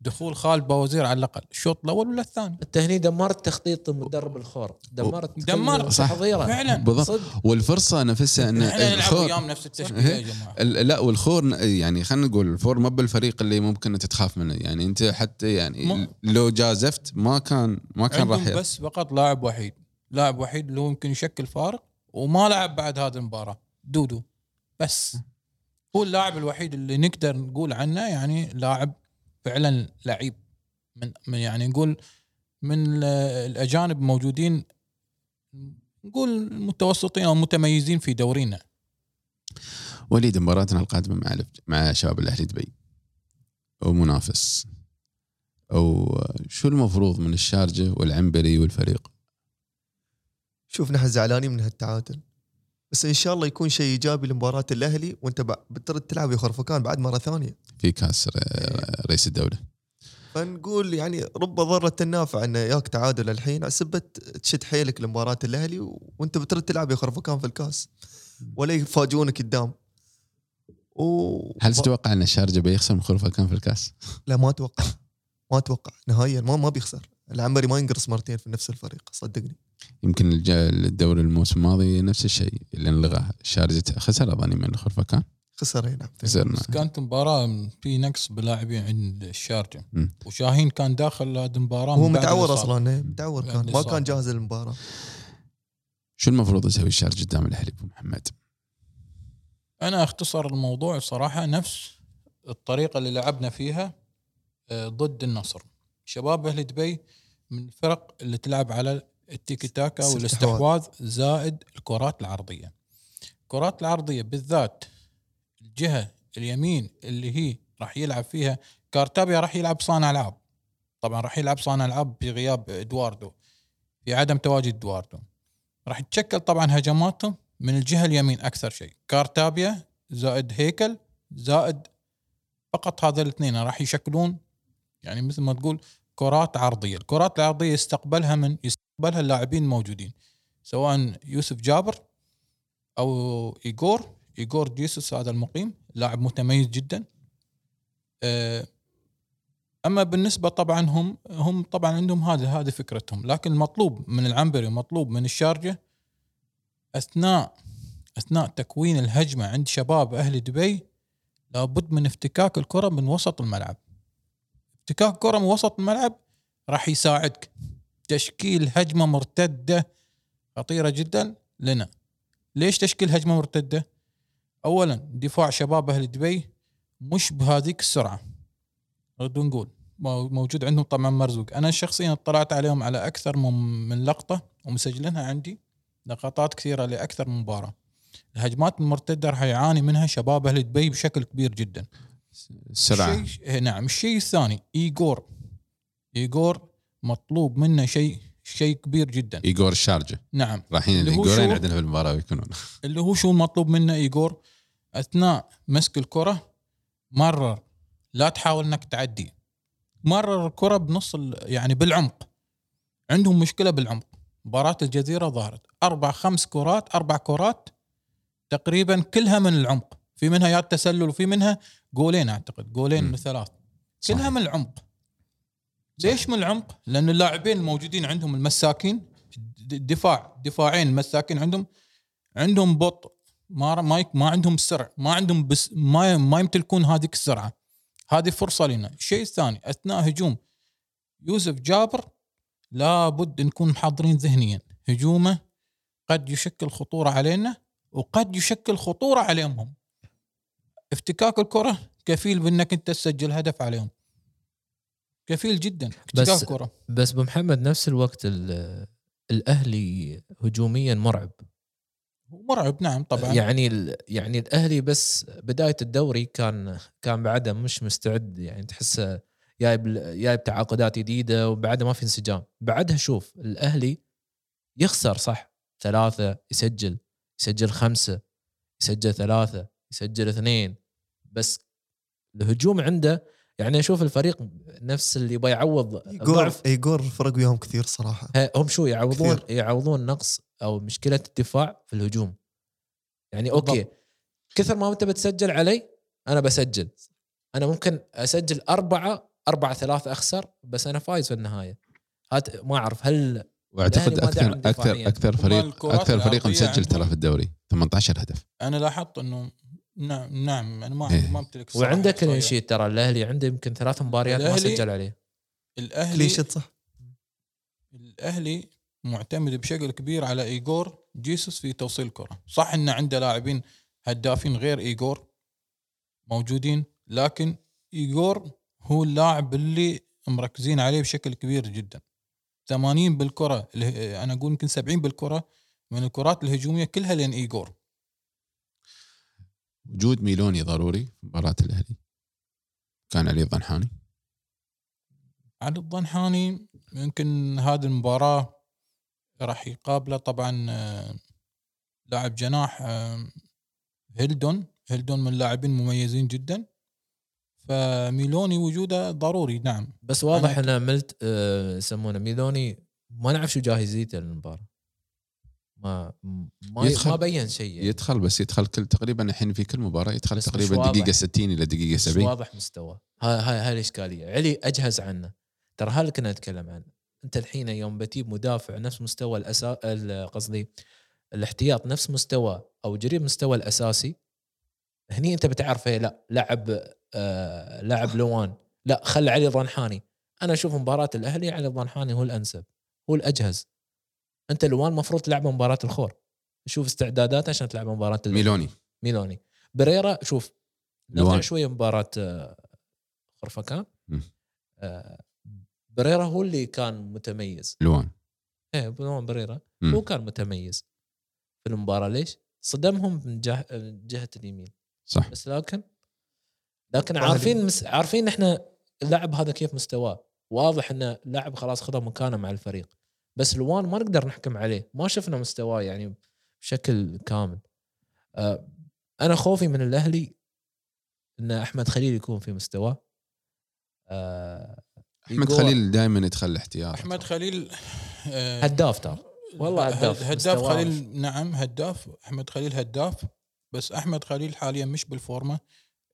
دخول خالد بوزير على الأقل. الشوط الأول ولا الثاني؟ انت هني دمرت تخطيط مدرب الخور دمرت دمر. كل صح. تحضيره. فعلا. بالضبط. صدق. والفرصة نفسها إن إحنا نلعب الخور وياهم نفس التشكيلة يا جماعة. ال- لا والخور يعني خلينا نقول الفور ما بالفريق اللي ممكن تخاف منه. يعني أنت حتى يعني لو جازفت ما كان ما كان راح بس فقط لاعب وحيد. لاعب وحيد اللي هو يمكن يشكل فارق وما لعب بعد هذه المباراة. دودو. بس. هو اللاعب الوحيد اللي نقدر نقول عنه يعني لاعب فعلا لعيب. من من يعني نقول من ال- الأجانب موجودين نقول متوسطين أو متميزين في دورينا. وليد مباراتنا القادمة مع مع شباب الأهلي دبي. أو منافس. أو شو المفروض من الشارجة والعنبري والفريق؟ شوف نحن زعلانين من هالتعادل. بس إن شاء الله يكون شيء إيجابي لمباراة الأهلي وأنت بترد تلعب يا خرفكان بعد مرة ثانية. في كاس ر- رئيس الدولة. فنقول يعني رب ضارة النافع إنه ياك تعادل الحين. عسبة تشد حيلك لمباراة الأهلي. وأنت بترد تلعب يا خرفكان في الكاس. ولا يفاجئونك قدام. و... هل تتوقع إن الشارجه بيخسر من خلفه كان في الكاس؟ لا ما أتوقع. ما أتوقع. نهائيا ما ما بيخسر. العنبري ما ينقرص مرتين في نفس الفريق صدقني. يمكن الدوري الموسم الماضي نفس الشيء اللي انلغى الشارجة خسر أظني من خرفكان خسر إي نعم خسرنا بس كانت مباراة في نقص بلاعبين عند الشارجة. وشاهين كان داخل هذه المباراة هو متعور. أصلا متعور كان ما. كان جاهز للمباراة شو المفروض يسوي الشارجة قدام الاهلي أبو محمد؟ أنا أختصر الموضوع صراحة نفس الطريقة اللي لعبنا فيها آه، ضد النصر شباب أهل دبي من الفرق اللي تلعب على التيكي تاكا الاستحواذ. والاستحواذ زائد الكرات العرضية. الكرات العرضية بالذات الجهة اليمين اللي هي راح يلعب فيها كارتابيا راح يلعب صانع العاب. طبعا راح يلعب صانع العاب بغياب إدواردو في عدم تواجد إدواردو. راح تشكل طبعا هجماتهم من الجهة اليمين أكثر شيء. كارتابيا زائد هيكل زائد فقط هذا الاثنين راح يشكلون يعني مثل ما تقول كرات عرضية، الكرات العرضية يستقبلها من يستقبلها اللاعبين الموجودين سواء يوسف جابر أو ايجور ايجور جيسوس هذا المقيم لاعب متميز جدا. آه، أما بالنسبة طبعا هم هم طبعا عندهم هذه هذه فكرتهم. لكن المطلوب من العنبري ومطلوب من الشارجة أثناء أثناء تكوين الهجمة عند شباب أهل دبي لابد من افتكاك الكرة من وسط الملعب. افتكاك الكره من وسط الملعب راح يساعدك. تشكيل هجمة مرتدة خطيرة جدا لنا. ليش تشكيل هجمة مرتدة؟ اولا دفاع شباب أهل دبي مش بهذيك السرعة. نقدر نقول مو- موجود عندهم طبعا مرزوق. أنا شخصيا اطلعت عليهم على أكثر من لقطة ومسجلينها عندي. لقطات كثيرة لأكثر من مباراة. الهجمات المرتدة راح يعاني منها شباب أهل دبي بشكل كبير جدا. السرعة الشيء نعم الشيء الثاني ايجور ايجور مطلوب منه شيء شيء كبير جدا. ايجور الشارجة نعم. رايحين الايجورين شو؟ عندنا في المباراة يكونون اللي هو شو المطلوب منه ايجور أثناء مسك الكرة مرر لا تحاول إنك تعدي. مرر الكرة بنص يعني بالعمق. عندهم مشكلة بالعمق. مباراة الجزيرة ظهرت. أربع خمس كرات أربع كرات تقريبا كلها من العمق. في منها يا تسلل وفي منها جولين أعتقد. جولين. من ثلاث. كلها من العمق. ليش من العمق؟ لأن اللاعبين الموجودين عندهم المساكين د- الدفاع دفاعين المساكين عندهم عندهم بطء ما ما ما عندهم السرعه ما عندهم بس ما ما يمتلكون هذيك السرعة. هذه فرصة لنا. الشيء الثاني أثناء هجوم يوسف جابر لابد نكون محضرين ذهنيا. هجومه قد يشكل خطورة علينا وقد يشكل خطورة عليهم. هم افتكاك الكرة كفيل بأنك أنت تسجل هدف عليهم. كفيل جدا. بس- الكره بس أبو محمد نفس الوقت ال- الأهلي هجوميا مرعب. مرعب نعم طبعا. يعني يعني الأهلي بس بداية الدوري كان كان بعده مش مستعد. يعني تحسه جايب جايب تعاقدات جديدة وبعدها ما في انسجام. بعدها شوف الأهلي يخسر صح ثلاثة يسجل يسجل خمسة يسجل ثلاثة يسجل اثنين. بس الهجوم عنده يعني أشوف الفريق نفس اللي يبغى يعوض ايجور ضعف ايجور فرق وياهم كثير صراحة هم شو يعوضون كثير. يعوضون نقص أو مشكلة الدفاع في الهجوم يعني okay بالضبط. كثر ما أنت بتسجل علي أنا بسجل أنا ممكن أسجل أربعة أربعة ثلاثة أخسر بس أنا فايز في النهاية هات ما أعرف هل وأعتقد أكثر أكثر. أكثر فريق أكثر فريق مسجل ترى. في الدوري 18 هدف أنا لاحظت إنه نعم نعم أنا ما إيه. ما أمتلك. clean sheet ترى الأهلي عنده يمكن ثلاث مباريات ما سجل عليه. الاهلي clean sheet صح؟ الأهلي معتمد بشكل كبير على ايجور جيسوس في توصيل الكرة. صح إن عنده لاعبين هدافين غير ايجور موجودين لكن ايجور هو اللاعب اللي مركزين عليه بشكل كبير جدا. 80 بالمية أنا أقول يمكن 70 بالمية من الكرات الهجومية كلها لين ايجور وجود ميلوني ضروري في مباراة الأهلي. كان علي الضنحاني. علي الضنحاني يمكن هذه المباراة راح يقابله طبعا آه، لاعب جناح آه، هيلدون. هيلدون من اللاعبين مميزين جدا. فميلوني وجوده ضروري نعم. بس واضح أنا- انه ملت آه، يسمونه ميلوني ما نعرف شو جاهزيته للمباراة. ما ما, يدخل- ما بين شيء يعني. يدخل بس يدخل كل تقريبا الحين في كل مباراة يدخل تقريبا. دقيقة 60 إلى دقيقة مش 70 واضح مستوى هاي هاي هاي الإشكالية. علي أجهز عنه. ترى هذا اللي كنا نتكلم عنه. أنت الحين يوم بتجيب مدافع نفس مستوى الاسا ال- قصدي الاحتياط نفس مستوى أو قريب مستوى الأساسي هني أنت بتعرف إيه؟ لا لعب آه لعب لوان. لا خلي علي الضنحاني أنا أشوف مباراة الأهلي علي الضنحاني هو الأنسب هو الأجهز. أنت لوان المفروض تلعب مباراة الخور. شوف استعداداته عشان تلعب مباراة ميلوني. ميلوني. بريرا شوف نرجع لوان. شوية مباراة آه، خرفكان. آه، بريرا هو اللي كان متميز. لوان. إيه لوان بريرا مم. هو كان متميز في المباراة. ليش؟ صدمهم من جهه من جهة اليمين. صح. بس لكن لكن. عارفين مس... عارفين إحنا اللاعب هذا كيف مستواه. واضح إنه لاعب خلاص خذ مكانه مع الفريق. بس لوان ما نقدر نحكم عليه. ما شفنا مستواه يعني بشكل كامل. آه أنا خوفي من الأهلي إن أحمد خليل يكون في مستواه. آه أحمد خليل دائما يدخل الاحتياط أحمد خليل آه، هداف ترى. والله هداف. هداف خليل نعم هداف. أحمد خليل هداف. بس أحمد خليل حاليا مش بالفورمة.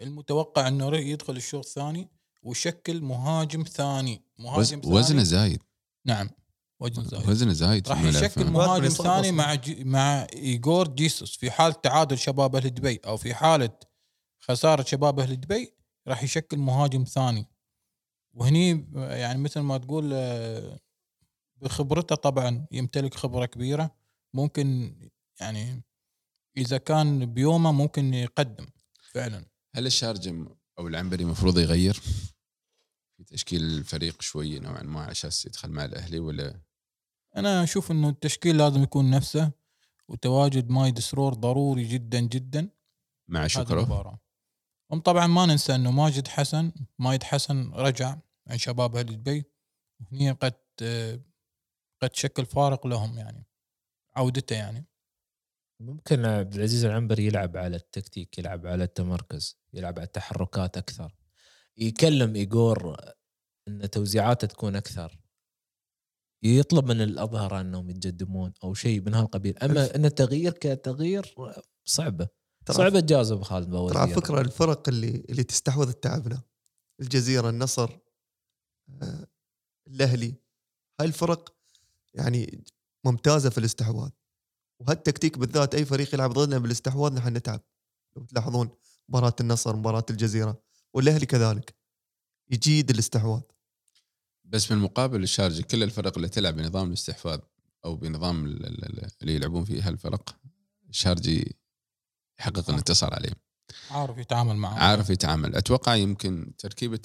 المتوقع إنه يدخل الشوط الثاني ويشكل مهاجم ثاني. وز... مهاجم ثاني. وزنه زايد. نعم. وزن زايد. وزنه زايد راح يشكل؟ مهاجم ثاني. مع جي مع ايجور جيسوس في حال تعادل شباب أهل دبي أو في حالة خسارة شباب أهل دبي راح يشكل مهاجم ثاني. وهني يعني مثل ما تقول آه، بخبرته طبعا يمتلك خبرة كبيرة. ممكن يعني إذا كان بيومه ممكن يقدم فعلا. هل الشارجة أو العنبري المفروض يغير؟ في تشكيل الفريق شوي نوعا ما على أساس يدخل مع الأهلي ولا أنا أشوف إنه التشكيل لازم يكون نفسه وتواجد مايد سرور ضروري جدا جدا. مع شكره. المباراة هم طبعا ما ننسى إنه ماجد حسن مايد حسن رجع عن شباب أهل دبي وهني قد قد تشكل فارق لهم يعني عودته يعني. ممكن عبد العزيز العنبري يلعب على التكتيك يلعب على التمركز يلعب على التحركات أكثر. يكلم ايجور إن توزيعاته تكون أكثر. يطلب من الأظهرة أنهم يتقدمون أو شيء من هالقبيل. أما إن التغيير كتغيير صعبة. ترى صعبة تجازف خالد ترى على بوزير فكرة الفرق اللي اللي تستحوذ التعبنا الجزيرة النصر آه، الأهلي هاي الفرق يعني ممتازة في الاستحواذ. وهالتكتيك بالذات أي فريق يلعب ضدنا بالاستحواذ نحن نتعب. لو تلاحظون مباراة النصر مباراة الجزيرة والأهلي كذلك يجيد الاستحواذ. بس بالمقابل الشارجة كل الفرق اللي تلعب بنظام الاستحواذ أو بنظام ال- ال- ال- اللي يلعبون فيه هالفرق الشارجي يحقق الانتصار عليهم. عارف يتعامل معه عارف يتعامل. أتوقع يمكن تركيبة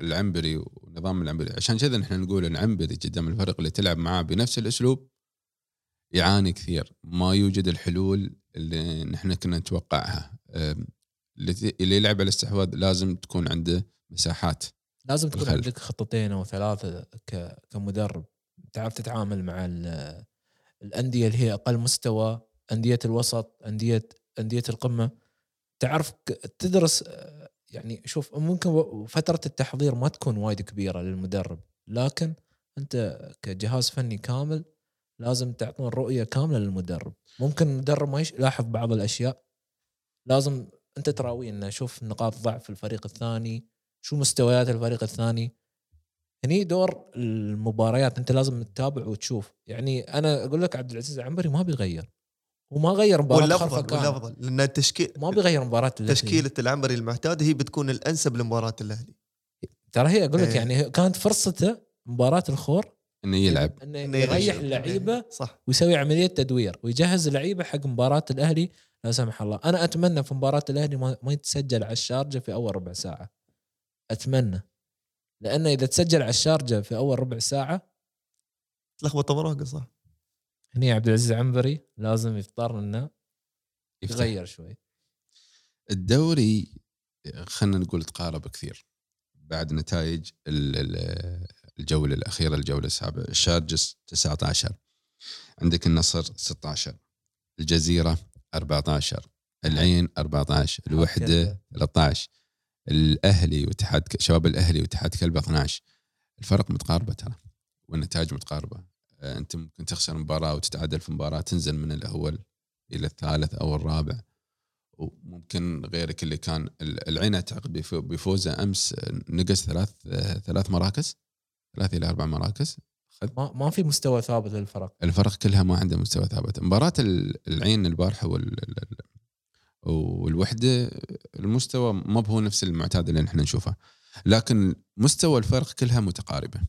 العنبري ونظام العنبري عشان كذا نحن نقول العنبري قدام الفرق اللي تلعب معاه بنفس الأسلوب يعاني كثير. ما يوجد الحلول اللي نحن كنا نتوقعها. اللي يلعب على الاستحواذ لازم تكون عنده مساحات. لازم تكون بالخلف. عندك خطتين أو ثلاثة ك- كمدرب تعرف تتعامل مع ال- الأندية اللي هي أقل مستوى أندية الوسط أندية أندية القمة تعرف تدرس يعني شوف ممكن فترة التحضير ما تكون وايد كبيرة للمدرب لكن أنت كجهاز فني كامل لازم تعطون رؤية كاملة للمدرب ممكن المدرب ما يلاحظ بعض الأشياء لازم أنت تراوي إنه شوف نقاط ضعف الفريق الثاني شو مستويات الفريق الثاني؟ هني دور المباريات انت لازم تتابع وتشوف. يعني أنا أقول لك عبد العزيز العنبري ما بيغير. وما غير مباراة والأفضل والأفضل لأن التشكيل ما بيغير مباراة الأهلي. تشكيلة العنبري المعتادة هي بتكون الأنسب لمباراة الأهلي. ترى هي أقول لك إيه. يعني كانت فرصته مباراة الخور إنه يلعب. إنه يريح. اللعيبه صح. ويسوي عملية تدوير ويجهز اللعيبه حق مباراة الأهلي لا سمح الله. أنا أتمنى في مباراة الأهلي ما ما يتسجل على الشارجه في أول ربع ساعة. أتمنى. لأنه إذا تسجل على الشارجة في أول ربع ساعة تلخبط اوراقه صح. هني عبد العزيز عنبري لازم يضطر إنه. يغير شوي. الدوري خلينا نقول تقارب كثير بعد نتائج ال- ال- الجولة الأخيرة الجولة السابعة. الشارجس 19 عندك النصر 16 الجزيرة 14 العين 14 الوحدة 13 الأهلي واتحاد شباب الأهلي واتحاد كلبه 12 الفرق متقاربة ترى والنتائج متقاربة. آه، أنت ممكن تخسر مباراة وتتعادل في مباراة تنزل من الأول إلى الثالث أو الرابع. وممكن غيرك اللي كان ال- العين اعتقد بف- بفوزه أمس نقص ثلاث ثلاث مراكز؟ ثلاث إلى أربع مراكز؟ ما ما في مستوى ثابت للفرق. الفرق كلها ما عندها مستوى ثابت. مباراة ال- العين البارحة وال ال- ال- والوحدة المستوى ما هو نفس المعتاد اللي نحن نشوفه. لكن مستوى الفرق كلها متقاربة.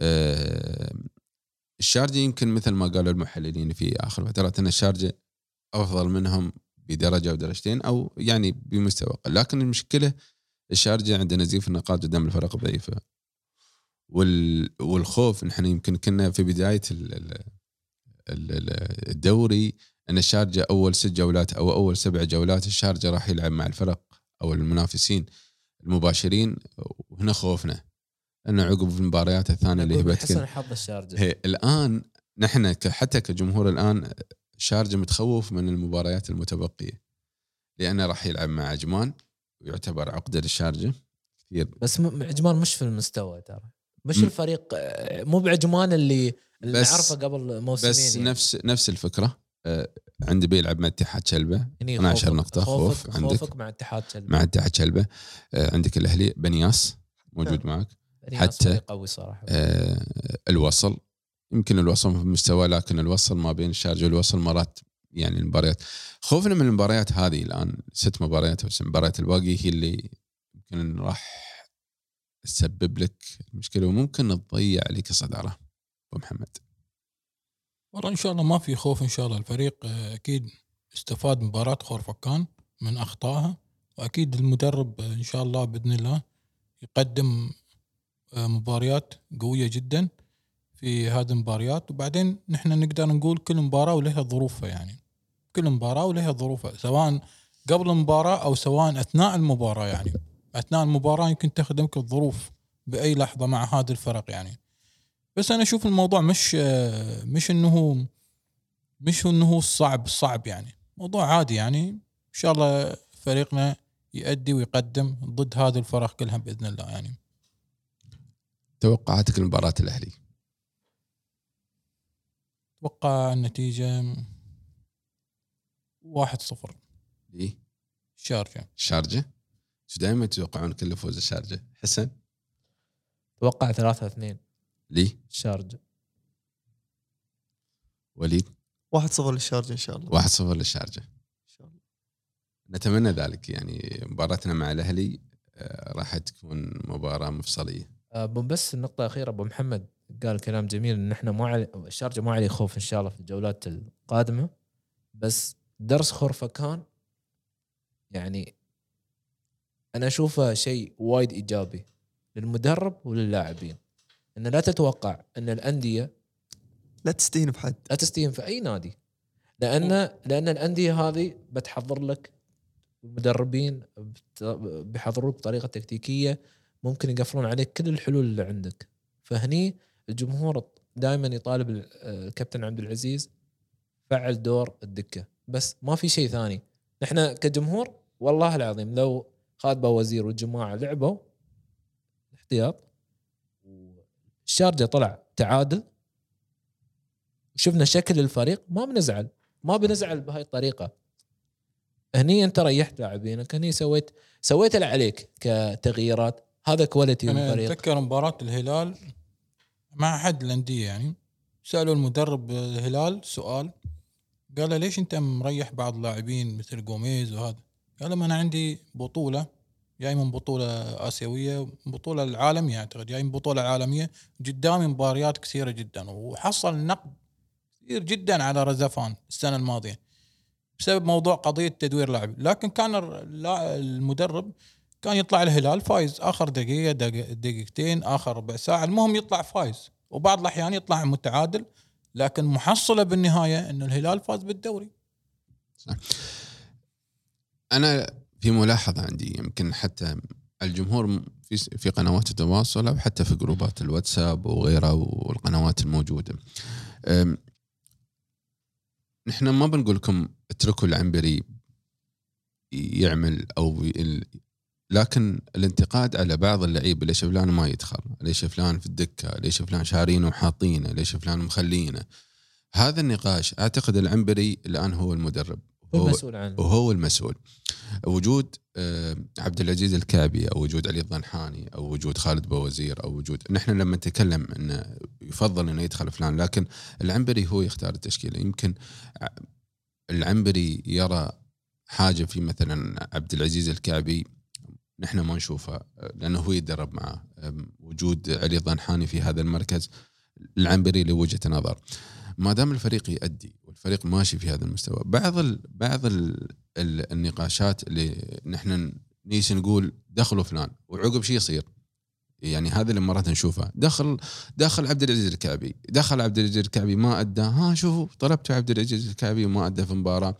آه، الشارجة يمكن مثل ما قالوا المحللين في آخر فترات أن الشارجة أفضل منهم بدرجة أو درجتين أو يعني بمستوى أقل. لكن المشكلة الشارجة عندنا نزيف النقاط قدام الفرق الضعيفة وال والخوف نحن يمكن كنا في بداية ال- ال- ال- ال- الدوري أن الشارجة أول ست جولات أو أول سبع جولات الشارجة راح يلعب مع الفرق أو المنافسين المباشرين وهنا خوفنا انه عقب المباريات الثانية اللي بتكون حسن حظ الشارجة هي الآن نحن حتى كجمهور الآن شارجة متخوف من المباريات المتبقية لأنه راح يلعب مع عجمان ويعتبر عقده للشارجة كثير بس م- عجمان مش في المستوى ترى مش م. الفريق مو بعجمان اللي اللي نعرفه قبل موسمين بس يعني. نفس نفس الفكرة عندي بيلعب مع اتحاد شلبة. هني 12 خوفك- نقطة خوف خوفك عندك. خوفك مع اتحاد شلبي مع اتحاد شلبة. آه، عندك الأهلي بنياس موجود معك. حتى- قوي صراحة. آه، الوصل. يمكن الوصل في مستوى لكن الوصل ما بين الشارجه والوصل مرات يعني المباريات. خوفنا من المباريات هذه الآن. ست مباريات أو مباريات. الباقي هي اللي يمكن راح تسبب لك مشكله وممكن تضيع لك الصداره أبو محمد. والله إن شاء الله ما في خوف إن شاء الله. الفريق آه، أكيد استفاد من مباراه خورفكان من أخطائها وأكيد المدرب آه، إن شاء الله بإذن الله يقدم آه، مباريات قوية جدا في هذه المباريات. وبعدين نحن نقدر نقول كل مباراة ولها ظروفها يعني. كل مباراة ولها ظروفها سواء قبل المباراة أو سواء أثناء المباراة يعني. أثناء المباراة يمكن تخدمك الظروف بأي لحظة مع هذه الفرق يعني. بس أنا أشوف الموضوع مش مش إنه مش إنه صعب صعب يعني. موضوع عادي يعني. إن شاء الله فريقنا يؤدي ويقدم ضد هذه الفرق كلها بإذن الله يعني. توقعاتك لمباراة الأهلي؟ أتوقع النتيجة واحد صفر. ليه؟ شارجة. الشارجه شو دائما تتوقعون كل فوز الشارجه حسن؟ أتوقع 3 2 ليه؟ الشارجه وليد؟ واحد صفر للشارجة إن شاء الله. 1-0 للشارجة. إن شاء الله. نتمنى ذلك يعني مباراتنا مع الأهلي آه، راح تكون مباراة مفصلية. آه، بس النقطة الأخيرة أبو محمد قال كلام جميل إن إحنا ما علي الشارجة ما عليه خوف إن شاء الله في الجولات القادمة. بس درس خرفكان يعني أنا أشوفه شيء وايد إيجابي للمدرب وللاعبين. إن لا تتوقع إن الأندية لا تستهين بحد. لا تستهين في أي نادي. لأن لأن الأندية هذه بتحضر لك المدربين بيحضروك بطريقة تكتيكية ممكن يقفلون عليك كل الحلول اللي عندك. فهني الجمهور دائما يطالب ال- الكابتن عبد العزيز فعل دور الدكة. بس ما في شيء ثاني. نحن كجمهور والله العظيم لو خالد باوزير والجماعة لعبوا احتياط. الشارجة طلع تعادل. شفنا شكل الفريق ما بنزعل ما بنزعل بهاي الطريقة. هني أنت ريحت لاعبينك هني سويت سويت اللي عليك كتغييرات. هذا quality أنا الفريق. أتذكر مباراة الهلال مع أحد الأندية يعني سألوا المدرب الهلال سؤال قال له ليش أنت مريح بعض اللاعبين مثل جوميز وهذا؟ قال لهم أنا عندي بطولة جاي من بطولة آسيوية بطولة العالمية أعتقد جاي من بطولة عالمية قدامي مباريات كثيرة جدا وحصل نقد كثير جدا على رزفان السنة الماضية بسبب موضوع قضية تدوير لاعب. لكن كان المدرب كان يطلع الهلال فايز. آخر دقيقة دق- دقيقتين آخر ربع ساعة المهم يطلع فايز. وبعض الأحيان يطلع متعادل لكن محصلة بالنهاية ان الهلال فاز بالدوري. أنا في ملاحظة عندي يمكن حتى الجمهور في في قنوات التواصل أو حتى في جروبات الواتساب وغيرها والقنوات الموجودة. نحن ما بنقول لكم اتركوا العنبري يعمل أو لكن الانتقاد على بعض اللعيبة ليش فلان ما يدخل؟ ليش فلان في الدكة؟ ليش فلان شارينه وحاطينه؟ ليش فلان مخلينه؟ هذا النقاش أعتقد العنبري الآن هو المدرب هو المسؤول عنه. وهو المسؤول. وجود آه، عبد العزيز الكعبي أو وجود علي الضنحاني أو وجود خالد بوزير أو وجود نحن لما نتكلم انه يفضل إنه يدخل فلان لكن العنبري هو يختار التشكيلة. يمكن ع- العنبري يرى حاجة في مثلا عبد العزيز الكعبي نحن ما نشوفها آه، لأنه هو يتدرب معه. وجود علي الضنحاني في هذا المركز العنبري له وجهه نظر. ما دام الفريق يؤدي والفريق ماشي في هذا المستوى بعض ال بعض ال ال النقاشات اللي نحن نيجي نقول دخلوا فلان وعقب شيء يصير؟ يعني هذا اللي مرات نشوفه. دخل دخل عبد العزيز الكعبي دخل عبد العزيز الكعبي ما أدى. ها شوفوا طلبت عبد العزيز الكعبي وما أدى في مباراة.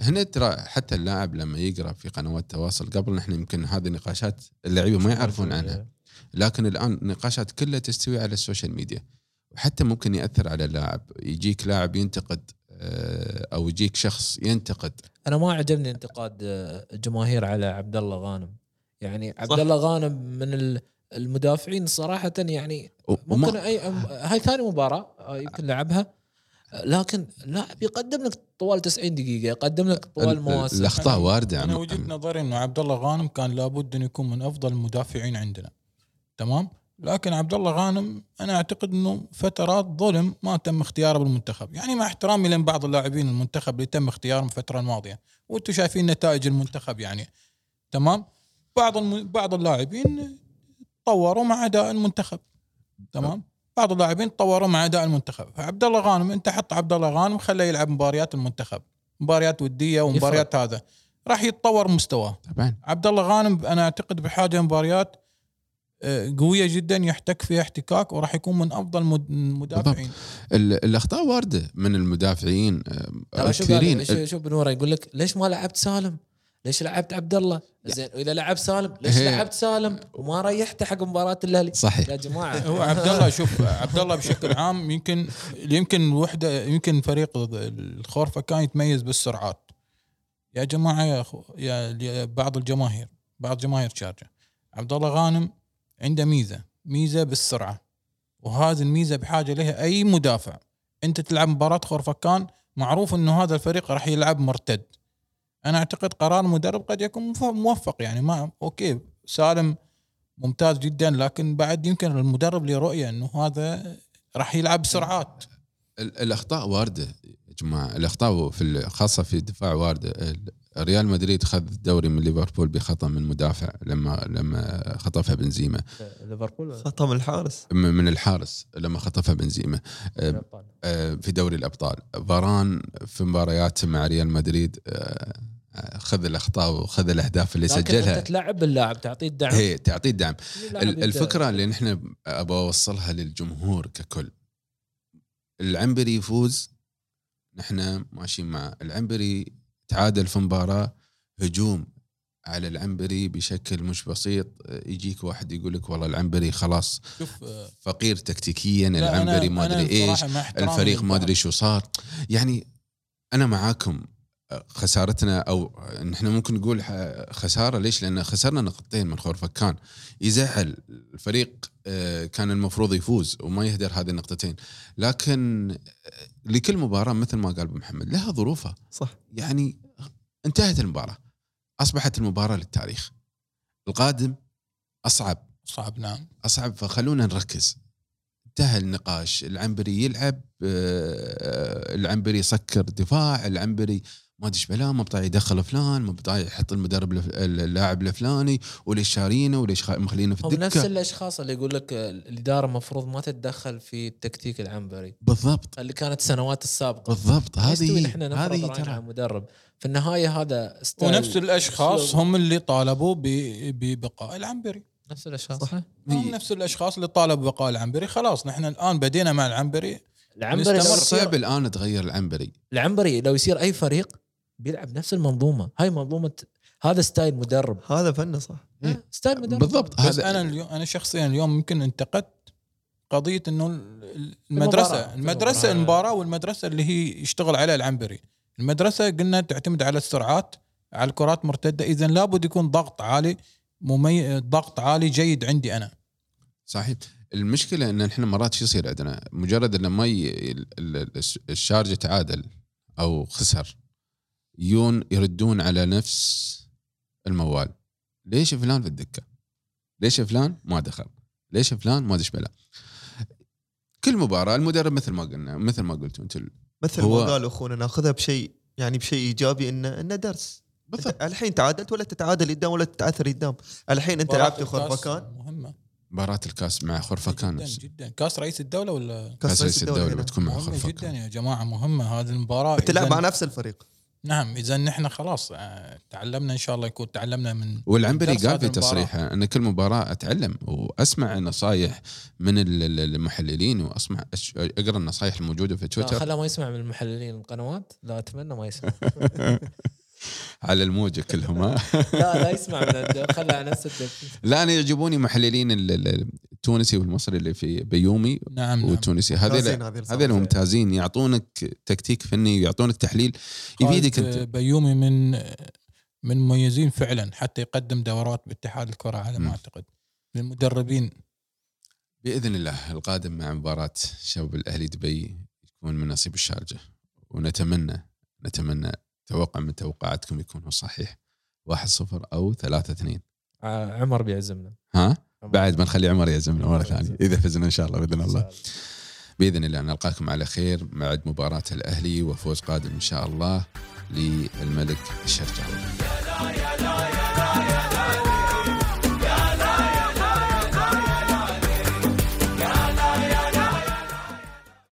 هنا ترى حتى اللاعب لما يقرأ في قنوات التواصل قبل نحن يمكن هذه النقاشات اللعيبة ما يعرفون عنها. لكن الآن النقاشات كلها تستوي على السوشيال ميديا. وحتى ممكن يأثر على اللاعب يجيك لاعب ينتقد آه، أو يجيك شخص ينتقد. أنا ما عجبني انتقاد آه، الجماهير على عبد الله غانم. يعني عبد. الله غانم من ال- المدافعين صراحة يعني ممكن أي هاي ثاني مباراة آه، يمكن لعبها. آه، لكن لاعب يقدم لك طوال 90 دقيقة يقدم لك طوال ال- مواسم. الأخطاء واردة أنا وجهة نظري إنه عبد الله غانم كان لابد إنه يكون من أفضل المدافعين عندنا. تمام؟ لكن عبد الله غانم أنا أعتقد إنه فترات ظلم ما تم اختياره بالمنتخب. يعني مع احترامي لين بعض اللاعبين المنتخب اللي تم اختيارهم الفترة الماضيه وأنتم شايفين نتائج المنتخب يعني. تمام؟ بعض الم... بعض اللاعبين طوروا مع أداء المنتخب. تمام؟ بعض اللاعبين طوروا مع أداء المنتخب. فعبد الله غانم أنت حط عبد الله غانم خليه يلعب مباريات المنتخب. مباريات ودية ومباريات هذا. راح يتطور مستواه. طبعا. عبد الله غانم أنا أعتقد بحاجة مباريات قوية جدا يحتك فيها احتكاك وراح يكون من أفضل مد- المدافعين. ال- الأخطاء واردة من المدافعين كثيرين شوف شوف بنورة؟ يقول لك ليش ما لعبت سالم؟ ليش لعبت عبد الله؟ زين وإذا لعب سالم ليش هي. لعبت سالم؟ وما ريحته حق مباراة الأهلي؟ صحيح. يا جماعة. هو عبد الله شوف عبد الله بشكل عام يمكن يمكن وحدة يمكن فريق الخورفة كان يتميز بالسرعات. يا جماعة يا أخو يا يا بعض الجماهير بعض جماهير شارجة. عبد الله غانم عنده ميزة ميزة بالسرعة. وهذه الميزة بحاجة لها أي مدافع. أنت تلعب مباراة خورفكان معروف إنه هذا الفريق راح يلعب مرتد. أنا أعتقد قرار المدرب قد يكون موفق يعني ما أوكي سالم ممتاز جدا لكن بعد يمكن المدرب له رؤيه إنه هذا راح يلعب بسرعات ال- الأخطاء واردة يا جماعة. الأخطاء في خاصة في الدفاع واردة. ريال مدريد خذ الدوري من ليفربول بخطأ من مدافع لما لما خطفها بنزيما ليفربول خطأ من الحارس. من الحارس لما خطفها بنزيما آه، آه، في دوري الأبطال. فاران في مباريات مع ريال مدريد آه، خذ الأخطاء وخذ الأهداف اللي لكن سجلها. انت تلعب اللاعب تعطيه الدعم. هي تعطيه دعم اللاعب ال- يبدأ. الفكرة اللي نحن أبغى أوصلها للجمهور ككل. العنبري يفوز نحن ماشيين معه العنبري تعادل في مباراة هجوم على العنبري بشكل مش بسيط يجيك واحد يقول لك والله العنبري خلاص فقير تكتيكيا العنبري ما أدري إيش الفريق ما. أدري شو صار يعني أنا معاكم خسارتنا أو نحن ممكن نقول خسارة ليش؟ لأن خسرنا نقطتين من خورفكان يزعل الفريق آه، كان المفروض يفوز وما يهدر هذه النقطتين. لكن آه، لكل مباراة مثل ما قال أبو محمد لها ظروفها. صح. يعني انتهت المباراة. أصبحت المباراة للتاريخ. القادم أصعب. صعب نعم. أصعب فخلونا نركز. انتهى النقاش. العنبري يلعب آه، العنبري يسكر دفاع العنبري ما أدري إيش بلا ما بطايع يدخل فلان ما بطايع يحط المدرب اللاعب الفلاني وليش شارينه وليش مخلينه في هم نفس الدكة. الأشخاص اللي يقول لك الإدارة المفروض ما تتدخل في التكتيك العنبري. بالضبط. اللي كانت السنوات السابقة. بالضبط. هذه نحن نفرض هذه راينا على ترى المدرب. في النهاية هذا ستايل ونفس الأشخاص أسلوب. هم اللي طالبوا ب- ببقاء العنبري. نفس الأشخاص. صح. هم نفس الأشخاص اللي طالبوا ببقاء العنبري. خلاص نحن الآن بدينا مع العنبري. العنبري صعب الآن تغير العنبري. العنبري لو يصير أي فريق بيلعب نفس المنظومة. هاي منظومة هذا ستايل مدرب. هذا فنه صح. إيه. ستايل مدرب. بالضبط. بس هذا أنا اليوم أنا شخصيا اليوم يمكن انتقدت قضية إنه. المدرسة. المدرسة. المباراة. والمدرسة اللي هي يشتغل عليها العنبري. المدرسة قلنا تعتمد على السرعات على الكرات مرتدة. اذا لابد يكون ضغط عالي ممي... ضغط عالي جيد عندي أنا. صحيح. المشكلة إن إحنا مرات شو يصير عندنا؟ مجرد ان ما ي... ال- ال- الشارجه تعادل أو خسر يون يردون على نفس الموال. ليش فلان في الدكة؟ ليش فلان ما دخل؟ ليش فلان ما دش بلا؟ كل مباراة المدرب مثل ما قلنا مثل ما قلتوا أنتم مثل هو- ما قال أخونا ناخذها بشيء يعني بشيء إيجابي انه إنه درس. بالضبط. الحين تعادلت ولا تتعادل قدام ولا تتعثر قدام؟ الحين أنت لعبت مباراة خرفكان مهمة. مباراة الكاس مع خرفكان. جدا جدا. كاس رئيس الدولة ولا؟ كاس رئيس الدولة هنا. بتكون مع مهمة جدا خرفكان يا جماعة مهمة هذه المباراة. بتلعب مع نفس الفريق. نعم إذا نحن خلاص آه، تعلمنا إن شاء الله يكون تعلمنا من والعنبري قال في. تصريحه أن كل مباراة أتعلم وأسمع نصايح من ال- ال- المحللين وأسمع أقرأ النصايح الموجودة في تويتر خله ما يسمع من المحللين القنوات لا أتمنى ما يسمع على الموجة كلهم ها؟ لا لا يسمع من خله على نفس الدب. لا أنا يعجبوني محللين ال- ال- التونسي والمصري اللي في بيومي نعم والتونسي هذول هذول ممتازين يعطونك تكتيك فني ويعطونك تحليل يفيدك خالد أنت. بيومي من من مميزين فعلا حتى يقدم دورات باتحاد الكرة على. ما أعتقد. من المدربين. بإذن الله القادم مع مباراة شباب الأهلي دبي يكون من نصيب الشارجة. ونتمنى نتمنى توقع من توقعاتكم يكون هو صحيح 1-0 أو 3-2 ع- عمر بيعزمنا. ها؟ عمر. بعد بنخلي عمر يعزمنا مرة ثانية. إذا فزنا إن شاء الله بإذن الله. بإذن الله نلقاكم على خير بعد مباراة الأهلي وفوز قادم إن شاء الله للملك الشرجاوي